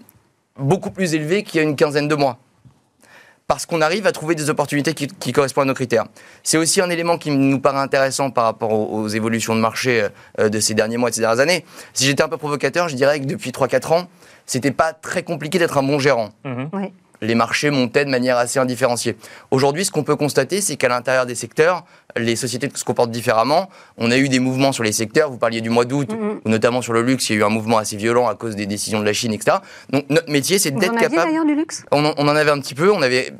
beaucoup plus élevé qu'il y a une quinzaine de mois parce qu'on arrive à trouver des opportunités qui, correspondent à nos critères. C'est aussi un élément qui nous paraît intéressant par rapport aux, évolutions de marché euh, de ces derniers mois et de ces dernières années. Si j'étais un peu provocateur, je dirais que depuis 3-4 ans, c'était pas très compliqué d'être un bon gérant. Mhm les marchés montaient de manière assez indifférenciée. Aujourd'hui, ce qu'on peut constater, c'est qu'à l'intérieur des secteurs, les sociétés se comportent différemment. On a eu des mouvements sur les secteurs. Vous parliez du mois d'août, mm-hmm. ou notamment sur le luxe, il y a eu un mouvement assez violent à cause des décisions de la Chine, etc. Donc notre métier, c'est d'être capable. d'ailleurs du luxe? On en, avait un petit peu. On avait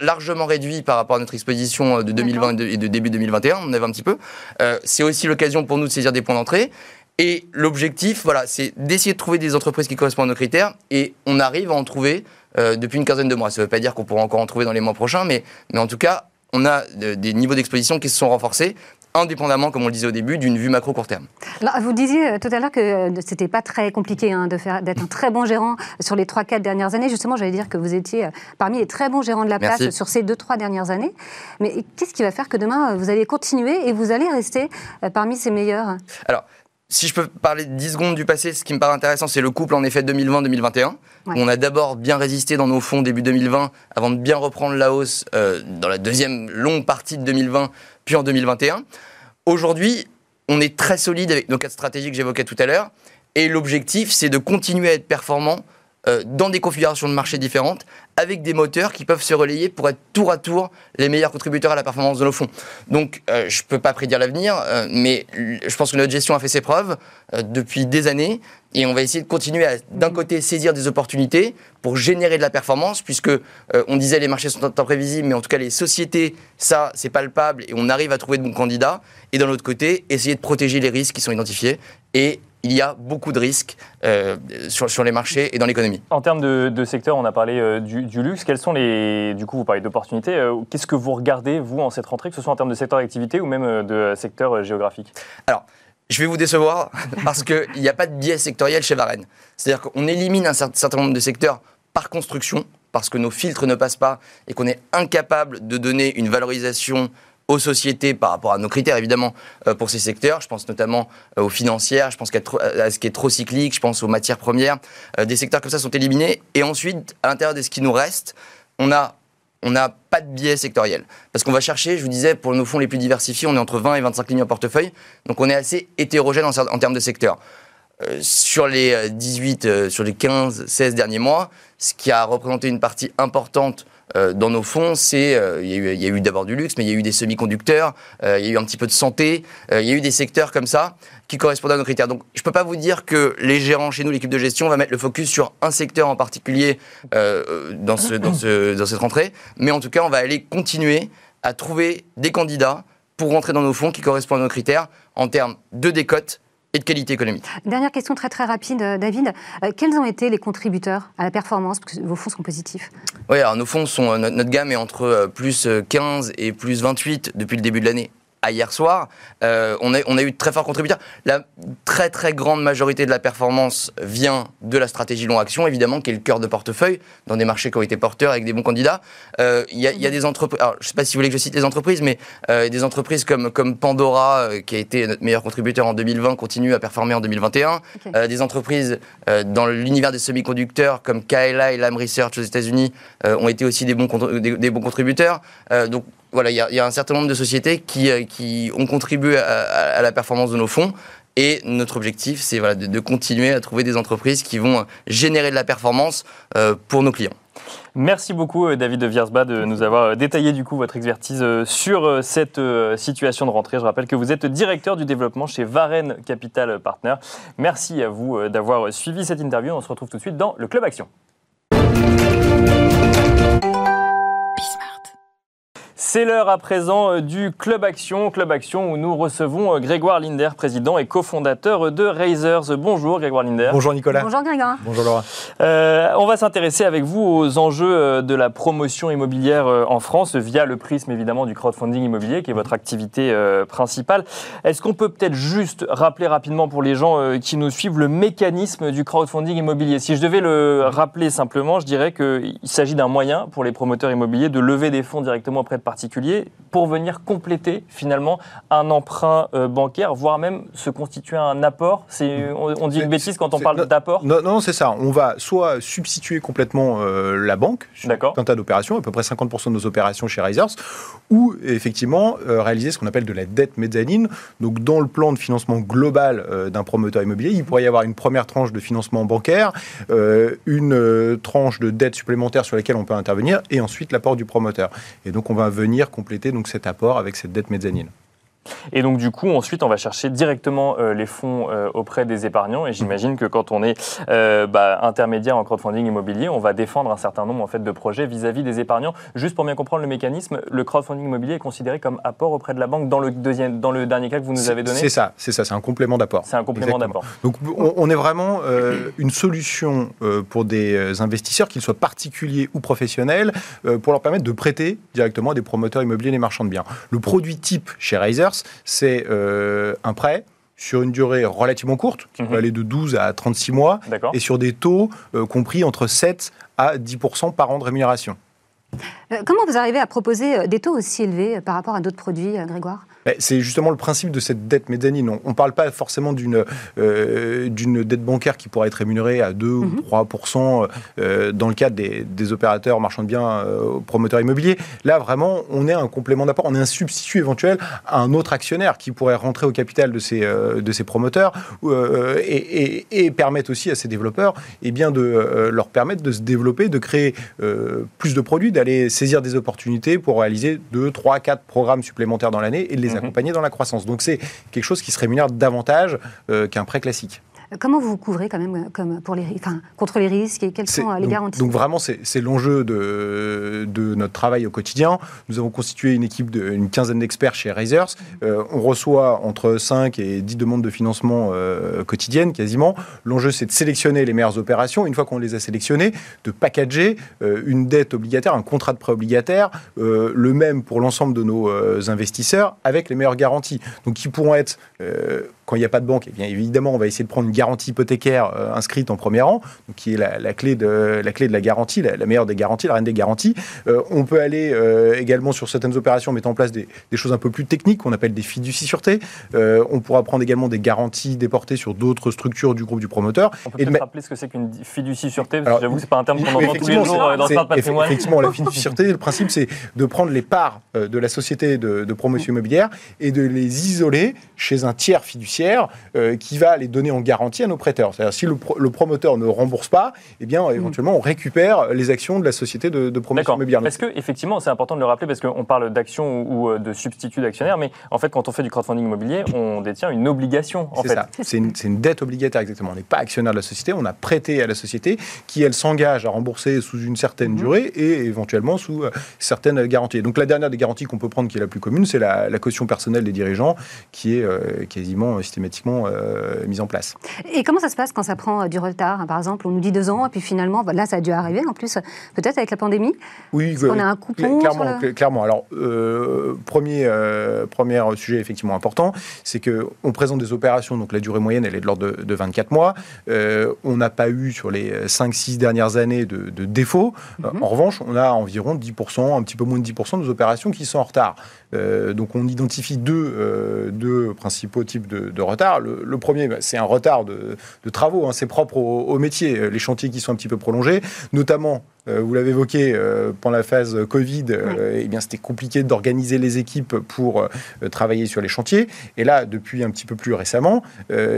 largement réduit par rapport à notre exposition de 2020 et de, début 2021. On en avait un petit peu. Euh, c'est aussi l'occasion pour nous de saisir des points d'entrée. Et l'objectif, voilà, c'est d'essayer de trouver des entreprises qui correspondent à nos critères. Et on arrive à en trouver euh, depuis une quinzaine de mois. Ça ne veut pas dire qu'on pourra encore en trouver dans les mois prochains, mais, mais en tout cas, on a des niveaux d'exposition qui se sont renforcés indépendamment, comme on le disait au début, d'une vue macro court terme. Alors, vous disiez euh, tout à l'heure que euh, c'était pas très compliqué hein, de faire d'être un très bon gérant sur les 3-4 dernières années. Justement, j'allais dire que vous étiez parmi les très bons gérants de la place sur ces 2-3 dernières années. Mais qu'est-ce qui va faire que demain, vous allez continuer et vous allez rester parmi ces meilleurs? Alors, si je peux parler 10 secondes du passé, ce qui me paraît intéressant, c'est le couple en effet 2020-2021. On a d'abord bien résisté dans nos fonds début 2020 avant de bien reprendre la hausse euh, dans la deuxième longue partie de 2020, puis en 2021. Aujourd'hui, on est très solide avec nos quatre stratégies que j'évoquais tout à l'heure. Et l'objectif, c'est de continuer à être performant euh, dans des configurations de marché différentes, avec des moteurs qui peuvent se relayer pour être tour à tour les meilleurs contributeurs à la performance de nos fonds. Donc, euh, je ne peux pas prédire l'avenir, euh, mais je pense que notre gestion a fait ses preuves depuis des années, et on va essayer de continuer à, d'un côté, saisir des opportunités pour générer de la performance, puisque on disait les marchés sont imprévisibles, mais en tout cas les sociétés, ça, c'est palpable, et on arrive à trouver de bons candidats. Et d'un autre côté, essayer de protéger les risques qui sont identifiés et il y a beaucoup de risques euh, sur, sur, les marchés et dans l'économie. En termes de, de, secteur, on a parlé euh, du, luxe. Quels sont les. Du coup, vous parlez d'opportunités. Euh, qu'est-ce que vous regardez, vous, en cette rentrée, que ce soit en termes de secteur d'activité ou même de secteur géographique? Alors, je vais vous décevoir parce qu'il n'y a pas de biais sectoriel chez Varenne. C'est-à-dire qu'on élimine un certain nombre de secteurs par construction parce que nos filtres ne passent pas et qu'on est incapable de donner une valorisation aux sociétés par rapport à nos critères, évidemment, euh, pour ces secteurs. Je pense notamment euh, aux financières, je pense à ce qui est trop cyclique, je pense aux matières premières. Euh, des secteurs comme ça sont éliminés. Et ensuite, à l'intérieur de ce qui nous reste, on a on n'a pas de biais sectoriel. Parce qu'on va chercher, je vous disais, pour nos fonds les plus diversifiés, on est entre 20 et 25 lignes en portefeuille. Donc on est assez hétérogène en, termes de secteurs. sur les 18, sur les 15, 16 derniers mois, ce qui a représenté une partie importante euh, dans nos fonds, c'est euh, il y a eu, d'abord du luxe, mais il y a eu des semi-conducteurs, euh, il y a eu un petit peu de santé, il y a eu des secteurs comme ça qui correspondent à nos critères. Donc, je ne peux pas vous dire que les gérants chez nous, l'équipe de gestion, va mettre le focus sur un secteur en particulier dans, dans cette rentrée, mais en tout cas, on va aller continuer à trouver des candidats pour rentrer dans nos fonds qui correspondent à nos critères en termes de décote, et de qualité économique. Dernière question très très rapide, euh, David. Euh, quels ont été les contributeurs à la performance? Parce que vos fonds sont positifs. Oui, alors nos fonds sont, notre, notre gamme est entre plus 15 et plus 28 depuis le début de l'année hier soir, euh, on, a, on, a, eu de très forts contributeurs. La très très grande majorité de la performance vient de la stratégie long action, évidemment, qui est le cœur de portefeuille, dans des marchés qui ont été porteurs avec des bons candidats. Euh, il y, a des entreprises, alors je ne sais pas si vous voulez que je cite les entreprises, mais euh, des entreprises comme, comme Pandora, qui a été notre meilleur contributeur en 2020, continue à performer en 2021. des entreprises dans l'univers des semi-conducteurs comme KLA et Lam Research aux États-Unis ont été aussi des bons, des, des bons contributeurs. donc voilà, il y, a un certain nombre de sociétés qui, euh, qui ont contribué à, la performance de nos fonds. Et notre objectif, c'est voilà, de, continuer à trouver des entreprises qui vont générer de la performance euh, pour nos clients. Merci beaucoup euh, David de Viersba de nous avoir détaillé du coup votre expertise sur cette situation de rentrée. Je rappelle que vous êtes directeur du développement chez Varenne Capital Partner. Merci à vous d'avoir suivi cette interview. On se retrouve tout de suite dans le Club Action. C'est l'heure à présent euh, du Club Action, Club Action où nous recevons euh, Grégoire Linder, président et cofondateur de Razers. Bonjour Grégoire Linder. Bonjour Nicolas. Bonjour Grégoire. Bonjour Laura. Euh, on va s'intéresser avec vous aux enjeux de la promotion immobilière en France via le prisme évidemment du crowdfunding immobilier qui est votre activité principale. Est-ce qu'on peut peut-être juste rappeler rapidement pour les gens qui nous suivent le mécanisme du crowdfunding immobilier? Si je devais le rappeler simplement, je dirais qu'il s'agit d'un moyen pour les promoteurs immobiliers de lever des fonds directement auprès de particulier pour venir compléter finalement un emprunt euh, bancaire, voire même se constituer un apport. C'est, on, dit une bêtise quand on parle d'apport Non, non c'est ça. On va soit substituer complètement euh, la banque sur un tas d'opérations, à peu près 50% de nos opérations chez Risers, ou effectivement euh, réaliser ce qu'on appelle de la dette mezzanine. Donc dans le plan de financement global d'un promoteur immobilier, il pourrait y avoir une première tranche de financement bancaire, une tranche de dette supplémentaire sur laquelle on peut intervenir, et ensuite l'apport du promoteur. Et donc on va venir compléter donc cet apport avec cette dette mezzanine. Et donc du coup, ensuite, on va chercher directement euh, les fonds euh, auprès des épargnants. Et j'imagine que quand on est euh, bah, intermédiaire en crowdfunding immobilier, on va défendre un certain nombre en fait de projets vis-à-vis des épargnants. Juste pour bien comprendre le mécanisme, le crowdfunding immobilier est considéré comme apport auprès de la banque dans le deuxième, dans le dernier cas que vous nous avez donné? C'est ça, c'est ça, c'est un complément d'apport. C'est un complément d'apport. Donc on, est vraiment une solution pour des investisseurs, qu'ils soient particuliers ou professionnels, pour leur permettre de prêter directement à des promoteurs immobiliers, les marchands de biens. Le produit type chez C'est euh, un prêt sur une durée relativement courte, qui peut mhm. aller de 12 à 36 mois, et sur des taux euh, compris entre 7 à 10% par an de rémunération. Euh, comment vous arrivez à proposer des taux aussi élevés par rapport à d'autres produits, Grégoire? C'est justement le principe de cette dette mezzanine. On ne parle pas forcément d'une euh, d'une dette bancaire qui pourrait être rémunérée à 2 ou 3 mhm. euh, dans le cadre des, des, opérateurs marchands de biens, euh, promoteurs immobiliers. Là, vraiment, on est un complément d'apport, on est un substitut éventuel à un autre actionnaire qui pourrait rentrer au capital de ces, de ces promoteurs et, et, permettre aussi à ces développeurs et eh bien, de leur permettre de se développer, de créer plus de produits, d'aller saisir des opportunités pour réaliser 2, 3, 4 programmes supplémentaires dans l'année et de les Mhm. accompagner dans la croissance. Donc c'est quelque chose qui se rémunère davantage euh, qu'un prêt classique. Comment vous vous couvrez quand même comme pour les, enfin, contre les risques et quelles sont euh, les garanties Donc vraiment, c'est l'enjeu de, de, notre travail au quotidien. Nous avons constitué une équipe d'une quinzaine d'experts chez Razers. Euh, on reçoit entre 5 et 10 demandes de financement euh, quotidiennes quasiment. L'enjeu, c'est de sélectionner les meilleures opérations. Une fois qu'on les a sélectionnées, de packager une dette obligataire, un contrat de prêt obligataire, le même pour l'ensemble de nos investisseurs, avec les meilleures garanties. Donc qui pourront être quand il n'y a pas de banque, eh bien évidemment, on va essayer de prendre une garantie hypothécaire euh, inscrite en premier rang, qui est la, clé de, la clé de la garantie, la, meilleure des garanties, la reine des garanties. Euh, on peut aller euh, également sur certaines opérations mettre en place des, choses un peu plus techniques qu'on appelle des fiducies sûreté. on pourra prendre également des garanties déportées sur d'autres structures du groupe du promoteur. On peut peut-être rappeler ce que c'est qu'une fiducie sûreté, parce que j'avoue que c'est pas un terme qu'on entend tous les jours dans le patrimoine. Effectivement, la fiducie sûreté, le principe, c'est de prendre les parts de la société de, de promotion immobilière et de les isoler chez un tiers fiduciaire qui va les donner en garantie à nos prêteurs. C'est-à-dire si le, promoteur ne rembourse pas, eh bien mm. éventuellement on récupère les actions de la société de, de promotion immobilière. Est-ce que effectivement c'est important de le rappeler parce qu'on parle d'actions ou, euh, de substituts d'actionnaires, mais en fait quand on fait du crowdfunding immobilier, on détient une obligation. C'est ça. C'est une, dette obligataire exactement. On n'est pas actionnaire de la société, on a prêté à la société qui elle s'engage à rembourser sous une certaine mm-hmm. durée et éventuellement sous euh, certaines garanties. Donc la dernière des garanties qu'on peut prendre qui est la plus commune, c'est la, caution personnelle des dirigeants qui est euh, quasiment systématiquement euh, mise en place. Et comment ça se passe quand ça prend euh, du retard Par exemple, on nous dit deux ans, et puis finalement, bah, là, ça a dû arriver, en plus, peut-être avec la pandémie? Oui, on a un coupon clairement. clairement. Alors, euh, premier, premier sujet effectivement important, c'est qu'on présente des opérations, donc la durée moyenne, elle est de l'ordre de, 24 mois. on n'a pas eu, sur les 5-6 dernières années, de, de défauts. Mhm. En revanche, on a environ 10%, un petit peu moins de 10% de nos opérations qui sont en retard. Donc, on identifie deux, deux principaux types de, retard. le premier, bah, c'est un retard de, travaux, hein, c'est propre au, métier. Euh, les chantiers qui sont un petit peu prolongés, notamment euh, vous l'avez évoqué, euh, pendant la phase Covid, eh bien, c'était compliqué d'organiser les équipes pour travailler sur les chantiers. Et là, depuis un petit peu plus récemment,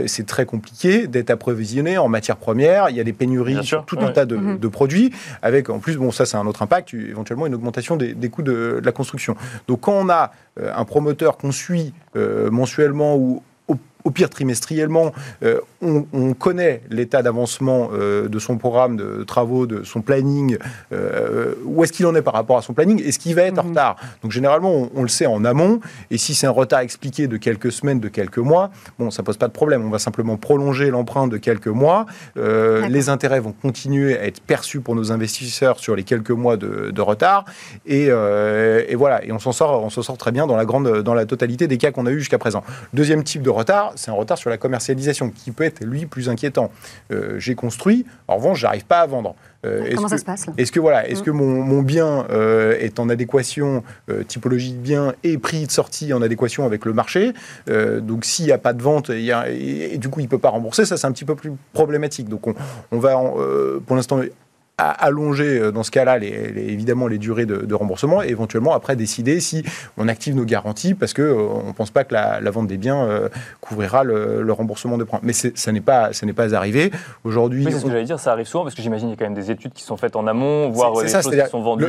c'est très compliqué d'être approvisionné en matières premières. Il y a des pénuries sur tout un tas mhm. de, produits, avec en plus, bon, ça c'est un autre impact, éventuellement une augmentation des, coûts de, de, la construction. Donc quand on a un promoteur qu'on suit mensuellement ou au pire trimestriellement, euh, on, connaît l'état d'avancement euh, de son programme de travaux, de son planning, euh, où est-ce qu'il en est par rapport à son planning, et ce qui va être en mhm. retard. Donc généralement, on, le sait en amont, et si c'est un retard expliqué de quelques semaines, de quelques mois, bon, ça pose pas de problème. On va simplement prolonger l'emprunt de quelques mois. les intérêts vont continuer à être perçus pour nos investisseurs sur les quelques mois de, retard, et, et, voilà. Et on s'en sort, on s'en sort très bien dans la grande, dans la totalité des cas qu'on a eu jusqu'à présent. Deuxième type de retard, c'est un retard sur la commercialisation qui peut être, lui, plus inquiétant. Euh, j'ai construit, en revanche, j'arrive pas à vendre. Euh, Comment ça se passe Est-ce que, voilà, est-ce mm. que mon, bien euh, est en adéquation, typologie de bien et prix de sortie en adéquation avec le marché? Donc, s'il n'y a pas de vente et, et, du coup, il ne peut pas rembourser, ça, c'est un petit peu plus problématique. Donc, on, on va, pour l'instant, à allonger euh, dans ce cas-là les, évidemment les durées de, remboursement et éventuellement après décider si on active nos garanties parce que euh, on pense pas que la, vente des biens euh, couvrira le, remboursement de points. Mais ça n'est pas ça n'est pas arrivé aujourd'hui. c'est ce que j'allais dire, ça arrive souvent parce que j'imagine qu'il y a quand même des études qui sont faites en amont, voire des choses qui sont vendues.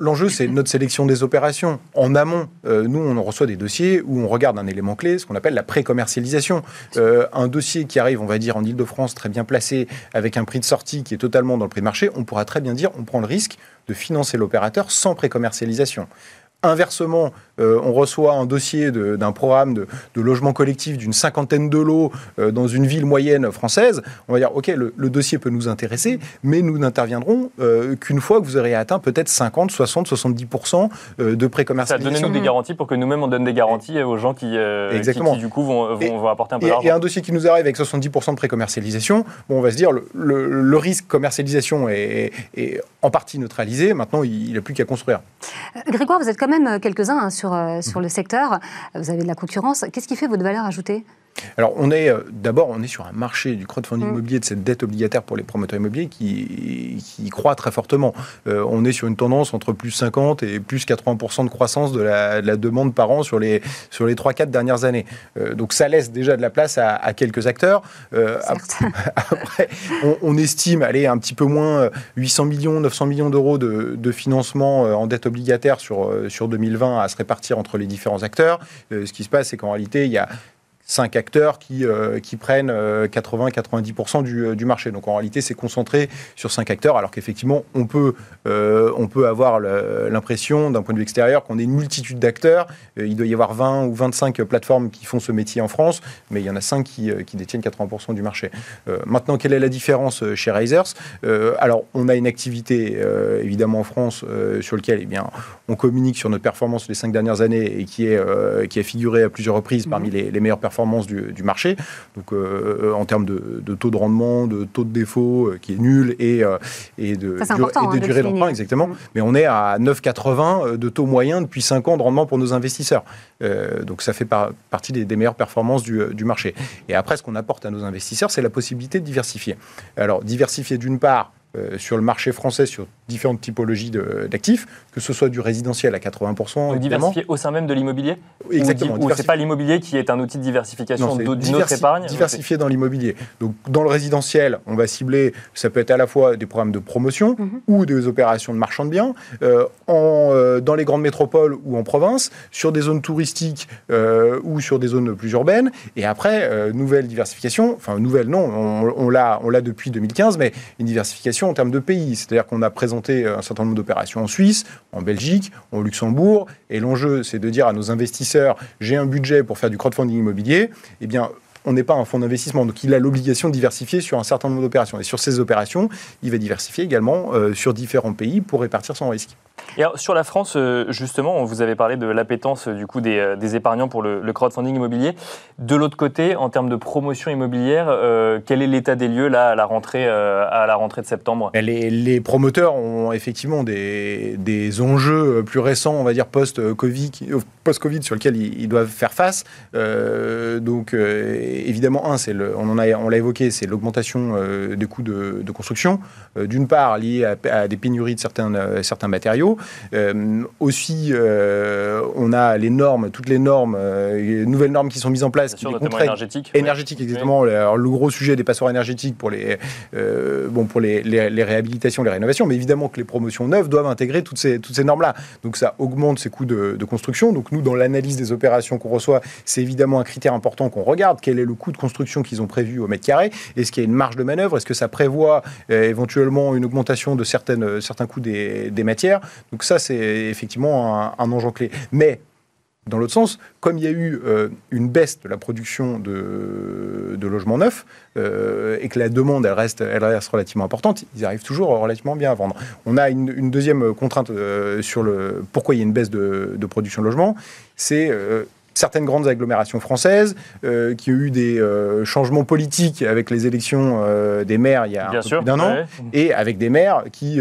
L'enjeu c'est notre sélection des opérations en amont. nous on reçoit des dossiers où on regarde un élément clé, ce qu'on appelle la pré-commercialisation. un dossier qui arrive, on va dire en Ile-de-France très bien placé avec un prix de sortie qui est totalement dans le prix marché, on pourra très bien dire on prend le risque de financer l'opérateur sans précommercialisation. Inversement, euh, on reçoit un dossier d'un programme de, logement collectif d'une cinquantaine de lots euh, dans une ville moyenne française, on va dire, OK, le, dossier peut nous intéresser, mais nous n'interviendrons euh, qu'une fois que vous aurez atteint peut-être 50, 60, 70% de précommercialisation. Ça nous des garanties pour que nous-mêmes, on donne des garanties aux gens qui, qui, du coup, vont, vont, apporter un peu d'argent. Et un dossier qui nous arrive avec 70% de précommercialisation, bon, on va se dire, le, le, risque commercialisation est, en partie neutralisé, maintenant, il n'a plus qu'à construire. Grégoire, vous êtes quand même quelques-uns hein, sur sur, euh, sur le secteur. Vous avez de la concurrence. Qu'est-ce qui fait votre valeur ajoutée? Alors, on est euh, d'abord, on est sur un marché du crowdfunding mm. immobilier, de cette dette obligataire pour les promoteurs immobiliers qui, qui croît très fortement. Euh, on est sur une tendance entre plus 50 et plus 80% de croissance de la, demande par an sur les, sur les 3-4 dernières années. Euh, donc, ça laisse déjà de la place à, quelques acteurs. après, on, estime aller un petit peu moins 800 millions, 900 millions d'euros de, de, financement en dette obligataire sur, sur 2020 à se répartir entre les différents acteurs. ce qui se passe, c'est qu'en réalité, il y a cinq acteurs qui, euh, qui prennent 80-90% euh, du, euh, du, marché. Donc en réalité, c'est concentré sur cinq acteurs, alors qu'effectivement, on peut, on peut avoir l'impression, d'un point de vue extérieur, qu'on est une multitude d'acteurs. il doit y avoir 20 ou 25 plateformes qui font ce métier en France, mais il y en a cinq qui, qui détiennent 80% du marché. maintenant, quelle est la différence chez Razers Alors, on a une activité, évidemment, en France, sur laquelle eh bien, on communique sur notre performance les cinq dernières années et qui, est, qui a figuré à plusieurs reprises parmi mhm. les, les meilleures performances performance du, marché. Donc en termes de, taux de rendement, de taux de défaut qui est nul et, et de, hein, durée d'emprunt, exactement. Mm. Mais on est à 9,80 de taux moyen depuis 5 ans de rendement pour nos investisseurs. donc ça fait partie des, meilleures performances du, du marché. Et après, ce qu'on apporte à nos investisseurs, c'est la possibilité de diversifier. Alors, diversifier d'une part euh, sur le marché français sur différentes typologies d'actifs, que ce soit du résidentiel à 80%. Donc diversifier au sein même de l'immobilier Exactement. Ou, c'est pas l'immobilier qui est un outil de diversification d'une autre épargne? Diversifier dans l'immobilier. Donc dans le résidentiel, on va cibler, ça peut être à la fois des programmes de promotion mhm. ou des opérations de marchand de biens, euh, en, euh, dans les grandes métropoles ou en province, sur des zones touristiques ou sur des zones plus urbaines. Et après, nouvelle diversification, enfin nouvelle non, on, on l'a depuis 2015, mais une diversification en termes de pays. C'est-à-dire qu'on a présenté un certain nombre d'opérations en Suisse, en Belgique, au Luxembourg. Et l'enjeu, c'est de dire à nos investisseurs, j'ai un budget pour faire du crowdfunding immobilier. Eh bien, on n'est pas un fonds d'investissement. Donc, il a l'obligation de diversifier sur un certain nombre d'opérations. Et sur ces opérations, il va diversifier également euh, sur différents pays pour répartir son risque. Sur la France, euh, justement, vous avez parlé de l'appétence du coup des, euh, épargnants pour le, crowdfunding immobilier. De l'autre côté, en termes de promotion immobilière, euh, quel est l'état des lieux là à la rentrée, à la rentrée de septembre? Les, promoteurs ont effectivement des, enjeux plus récents, on va dire post-Covid, post-Covid sur lesquels ils, doivent faire face. donc, évidemment, un, c'est on on l'a évoqué, c'est l'augmentation des coûts de, construction. D'une part, liée à, à, des pénuries de certains, certains matériaux euh, aussi, euh, on a les normes, toutes les normes, euh, les nouvelles normes qui sont mises en place. Sûr, notamment énergétiques. Énergétiques, exactement. Alors, le gros sujet des passoires énergétiques pour les, bon, pour les, les, réhabilitations, les rénovations, mais évidemment que les promotions neuves doivent intégrer toutes ces, toutes ces normes-là. Donc ça augmente ces coûts de, de construction. Donc nous, dans l'analyse des opérations qu'on reçoit, c'est évidemment un critère important qu'on regarde. Quel est le coût de construction qu'ils ont prévu au mètre carré? Est-ce qu'il y a une marge de manœuvre? Est-ce que ça prévoit éventuellement une augmentation de certaines, certains coûts des, des matières? Donc ça, c'est effectivement un, un, enjeu clé. Mais dans l'autre sens, comme il y a eu euh, une baisse de la production de, logements neufs euh, et que la demande elle reste, elle reste relativement importante, ils arrivent toujours relativement bien à vendre. On a une, deuxième contrainte euh, sur le pourquoi il y a une baisse de, de production de logements, c'est certaines grandes agglomérations françaises euh, qui ont eu des euh, changements politiques avec les élections euh, des maires il y a un peu plus d'un an, et avec des maires qui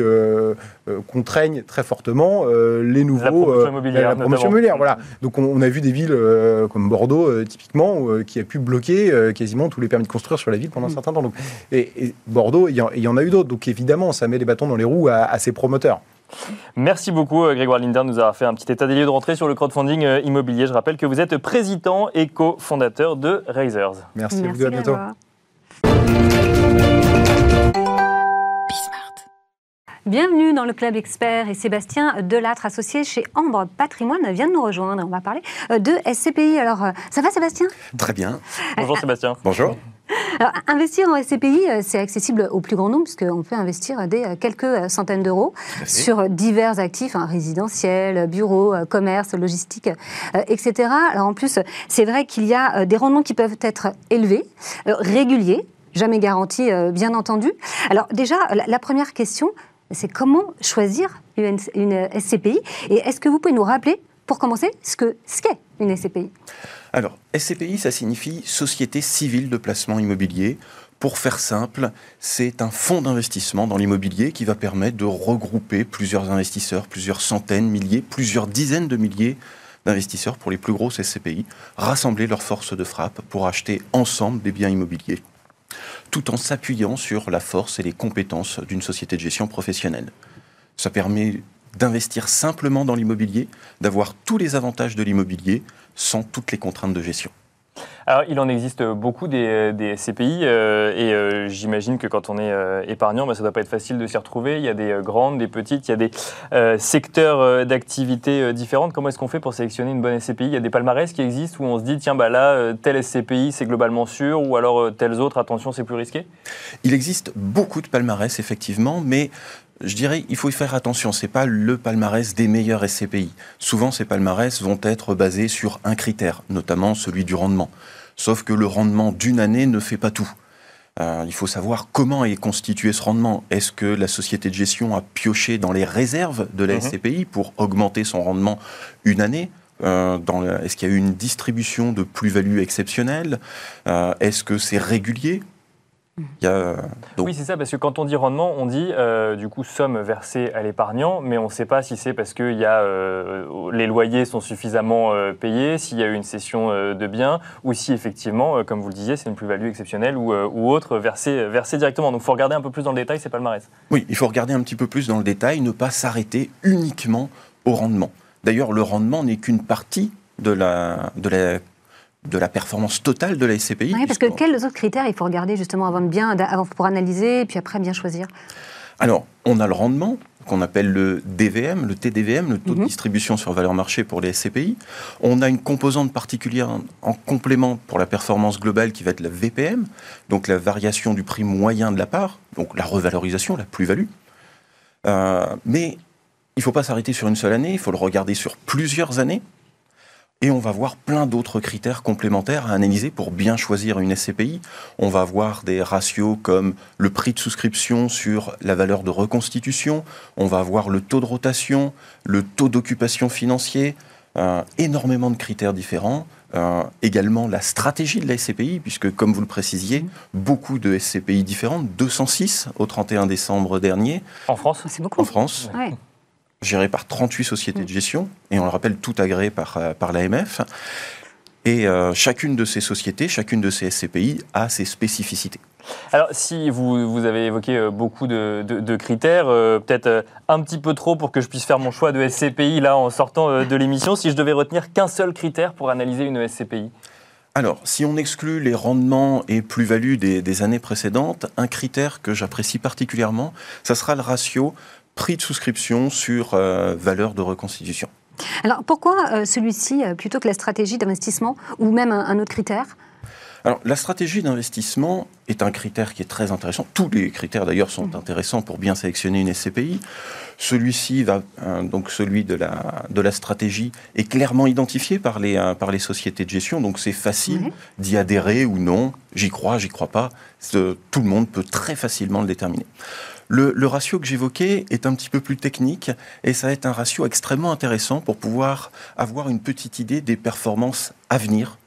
contraignent très fortement les nouveaux... La promotion immobilière. La promotion immobilière, voilà. Donc on, a vu des villes comme Bordeaux, typiquement, qui a pu bloquer quasiment tous les permis de construire sur la ville pendant un mm. certain temps. Donc, et, Bordeaux, il y, en a eu d'autres. Donc évidemment, ça met les bâtons dans les roues à, à ces promoteurs. Merci beaucoup euh, Grégoire Linder nous a fait un petit état des lieux de rentrée sur le crowdfunding euh, immobilier. Je rappelle que vous êtes président et co-fondateur de Raisers. Merci, Merci vous, à bientôt. Bienvenue dans le Club Expert et Sébastien Delattre, associé chez Ambre Patrimoine, vient de nous rejoindre. On va parler euh, de SCPI. Alors, ça va Sébastien? Très bien. Bonjour Sébastien. Bonjour. Alors, investir en SCPI, euh, c'est accessible au plus grand nombre, puisqu'on peut investir des euh, quelques euh, centaines d'euros sur divers actifs, hein, résidentiels, bureaux, commerce, logistique, etc. Alors en plus, c'est vrai qu'il y a des rendements qui peuvent être élevés, réguliers, jamais garantis, bien entendu. Alors déjà, la, première question, c'est comment choisir une, une SCPI Et est-ce que vous pouvez nous rappeler, pour commencer, ce qu'est ce qu'est une SCPI alors, SCPI, ça signifie Société civile de placement immobilier. Pour faire simple, c'est un fonds d'investissement dans l'immobilier qui va permettre de regrouper plusieurs investisseurs, plusieurs centaines, milliers, plusieurs dizaines de milliers d'investisseurs pour les plus grosses SCPI, rassembler leurs forces de frappe pour acheter ensemble des biens immobiliers, tout en s'appuyant sur la force et les compétences d'une société de gestion professionnelle. Ça permet d'investir simplement dans l'immobilier, d'avoir tous les avantages de l'immobilier, sans toutes les contraintes de gestion. Alors, il en existe beaucoup des, des SCPI euh, et euh, j'imagine que quand on est euh, épargnant, bah, ça ne doit pas être facile de s'y retrouver. Il y a des grandes, des petites, il y a des secteurs d'activité différentes. Comment est-ce qu'on fait pour sélectionner une bonne SCPI Il y a des palmarès qui existent où on se dit, tiens, bah là, tel SCPI, c'est globalement sûr, ou alors tels autres, attention, c'est plus risqué? Il existe beaucoup de palmarès, effectivement, mais je dirais, il faut y faire attention. C'est pas le palmarès des meilleurs SCPI. Souvent, ces palmarès vont être basés sur un critère, notamment celui du rendement. Sauf que le rendement d'une année ne fait pas tout. Euh, il faut savoir comment est constitué ce rendement. Est-ce que la société de gestion a pioché dans les réserves de la mhm. SCPI pour augmenter son rendement une année? Est-ce qu'il y a eu une distribution de plus-value exceptionnelle Est-ce que c'est régulier? Euh, oui, c'est ça, parce que quand on dit rendement, on dit euh, du coup somme versée à l'épargnant, mais on ne sait pas si c'est parce que y a, euh, les loyers sont suffisamment payés, s'il y a eu une cession de biens, ou si effectivement, comme vous le disiez, c'est une plus-value exceptionnelle ou, ou autre versée, versée, directement. Donc il faut regarder un peu plus dans le détail, c'est pas le marais. Oui, il faut regarder un petit peu plus dans le détail, ne pas s'arrêter uniquement au rendement. D'ailleurs, le rendement n'est qu'une partie de la, de la de la performance totale de la SCPI. Oui, parce que quels autres critères il faut regarder justement avant de bien, pour analyser et puis après bien choisir? Alors, on a le rendement qu'on appelle le DVM, le TDVM, le taux de mhm. distribution sur valeur marché pour les SCPI. On a une composante particulière en complément pour la performance globale qui va être la VPM, donc la variation du prix moyen de la part, donc la revalorisation, la plus-value. Euh, mais il ne faut pas s'arrêter sur une seule année, il faut le regarder sur plusieurs années. Et on va voir plein d'autres critères complémentaires à analyser pour bien choisir une SCPI. On va voir des ratios comme le prix de souscription sur la valeur de reconstitution, on va voir le taux de rotation, le taux d'occupation financier, euh, énormément de critères différents. Euh, également la stratégie de la SCPI, puisque comme vous le précisiez, beaucoup de SCPI différentes, 206 au 31 décembre dernier. En France? C'est beaucoup. En France géré par 38 sociétés de gestion, et on le rappelle, tout agréé par, euh, par l'AMF. Et euh, chacune de ces sociétés, chacune de ces SCPI a ses spécificités. Alors, si vous, vous avez évoqué euh, beaucoup de, de, critères, peut-être un petit peu trop pour que je puisse faire mon choix de SCPI là en sortant de l'émission, si je devais retenir qu'un seul critère pour analyser une SCPI alors, si on exclut les rendements et plus-values des, des, années précédentes, un critère que j'apprécie particulièrement, ça sera le ratio prix de souscription sur euh, valeur de reconstitution. Alors pourquoi euh, celui-ci euh, plutôt que la stratégie d'investissement ou même un, autre critère alors, la stratégie d'investissement est un critère qui est très intéressant. Tous les critères, d'ailleurs, sont mmh. intéressants pour bien sélectionner une SCPI. Celui-ci va, donc celui de la, de la stratégie, est clairement identifié par les, par les sociétés de gestion. Donc, c'est facile d'y adhérer ou non. J'y crois, j'y crois pas. Tout le monde peut très facilement le déterminer. Le, ratio que j'évoquais est un petit peu plus technique et ça va être un ratio extrêmement intéressant pour pouvoir avoir une petite idée des performances à venir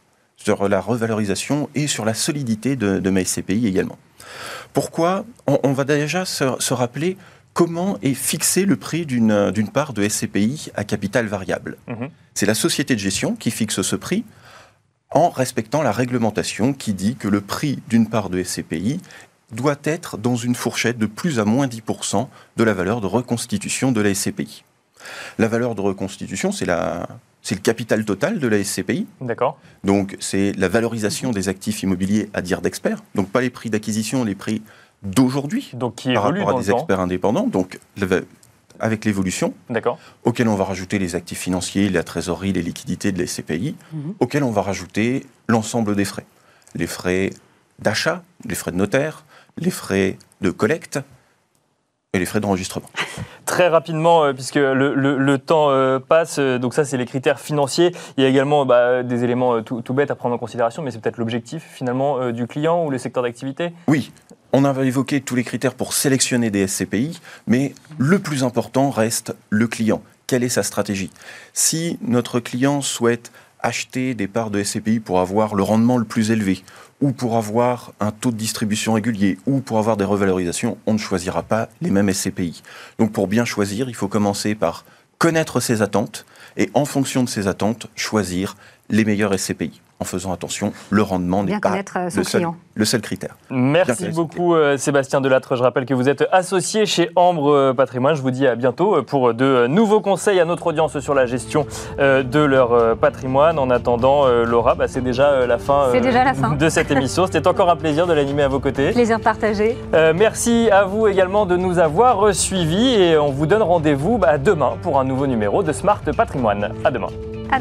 sur la revalorisation et sur la solidité de, de ma SCPI également. Pourquoi? On, va déjà se, rappeler comment est fixé le prix d'une part de SCPI à capital variable. Mhm. C'est la société de gestion qui fixe ce prix en respectant la réglementation qui dit que le prix d'une part de SCPI doit être dans une fourchette de plus à moins 10% de la valeur de reconstitution de la SCPI. La valeur de reconstitution, c'est la, c'est le capital total de la SCPI. D'accord. Donc, c'est la valorisation des actifs immobiliers à dire d'experts. Donc, pas les prix d'acquisition, les prix d'aujourd'hui. Donc, qui par rapport à des experts indépendants. Donc, avec l'évolution, auquel on va rajouter les actifs financiers, la trésorerie, les liquidités de la SCPI, mhm. auquel on va rajouter l'ensemble des frais. Les frais d'achat, les frais de notaire, les frais de collecte et les frais d'enregistrement. Très rapidement, euh, puisque le, temps euh, passe, euh, donc ça c'est les critères financiers. Il y a également bah, des éléments tout, bêtes à prendre en considération, mais c'est peut-être l'objectif finalement du client ou le secteur d'activité Oui, on a évoqué tous les critères pour sélectionner des SCPI, mais le plus important reste le client. Quelle est sa stratégie? Si notre client souhaite acheter des parts de SCPI pour avoir le rendement le plus élevé, ou pour avoir un taux de distribution régulier, ou pour avoir des revalorisations, on ne choisira pas les mêmes SCPI. Donc pour bien choisir, il faut commencer par connaître ses attentes, et en fonction de ses attentes, choisir les meilleurs SCPI en faisant attention, le rendement n'est pas euh, le seul, le seul, critère. Merci beaucoup euh, Sébastien Delattre. Je rappelle que vous êtes associé chez Ambre euh, Patrimoine. Je vous dis à bientôt pour de nouveaux conseils à notre audience sur la gestion de leur patrimoine. En attendant, Laura, bah, c'est déjà, la fin, déjà la fin de cette émission. C'était encore un plaisir de l'animer à vos côtés. Plaisir partagé. merci à vous également de nous avoir suivis et on vous donne rendez-vous bah, demain pour un nouveau numéro de Smart Patrimoine. À demain. À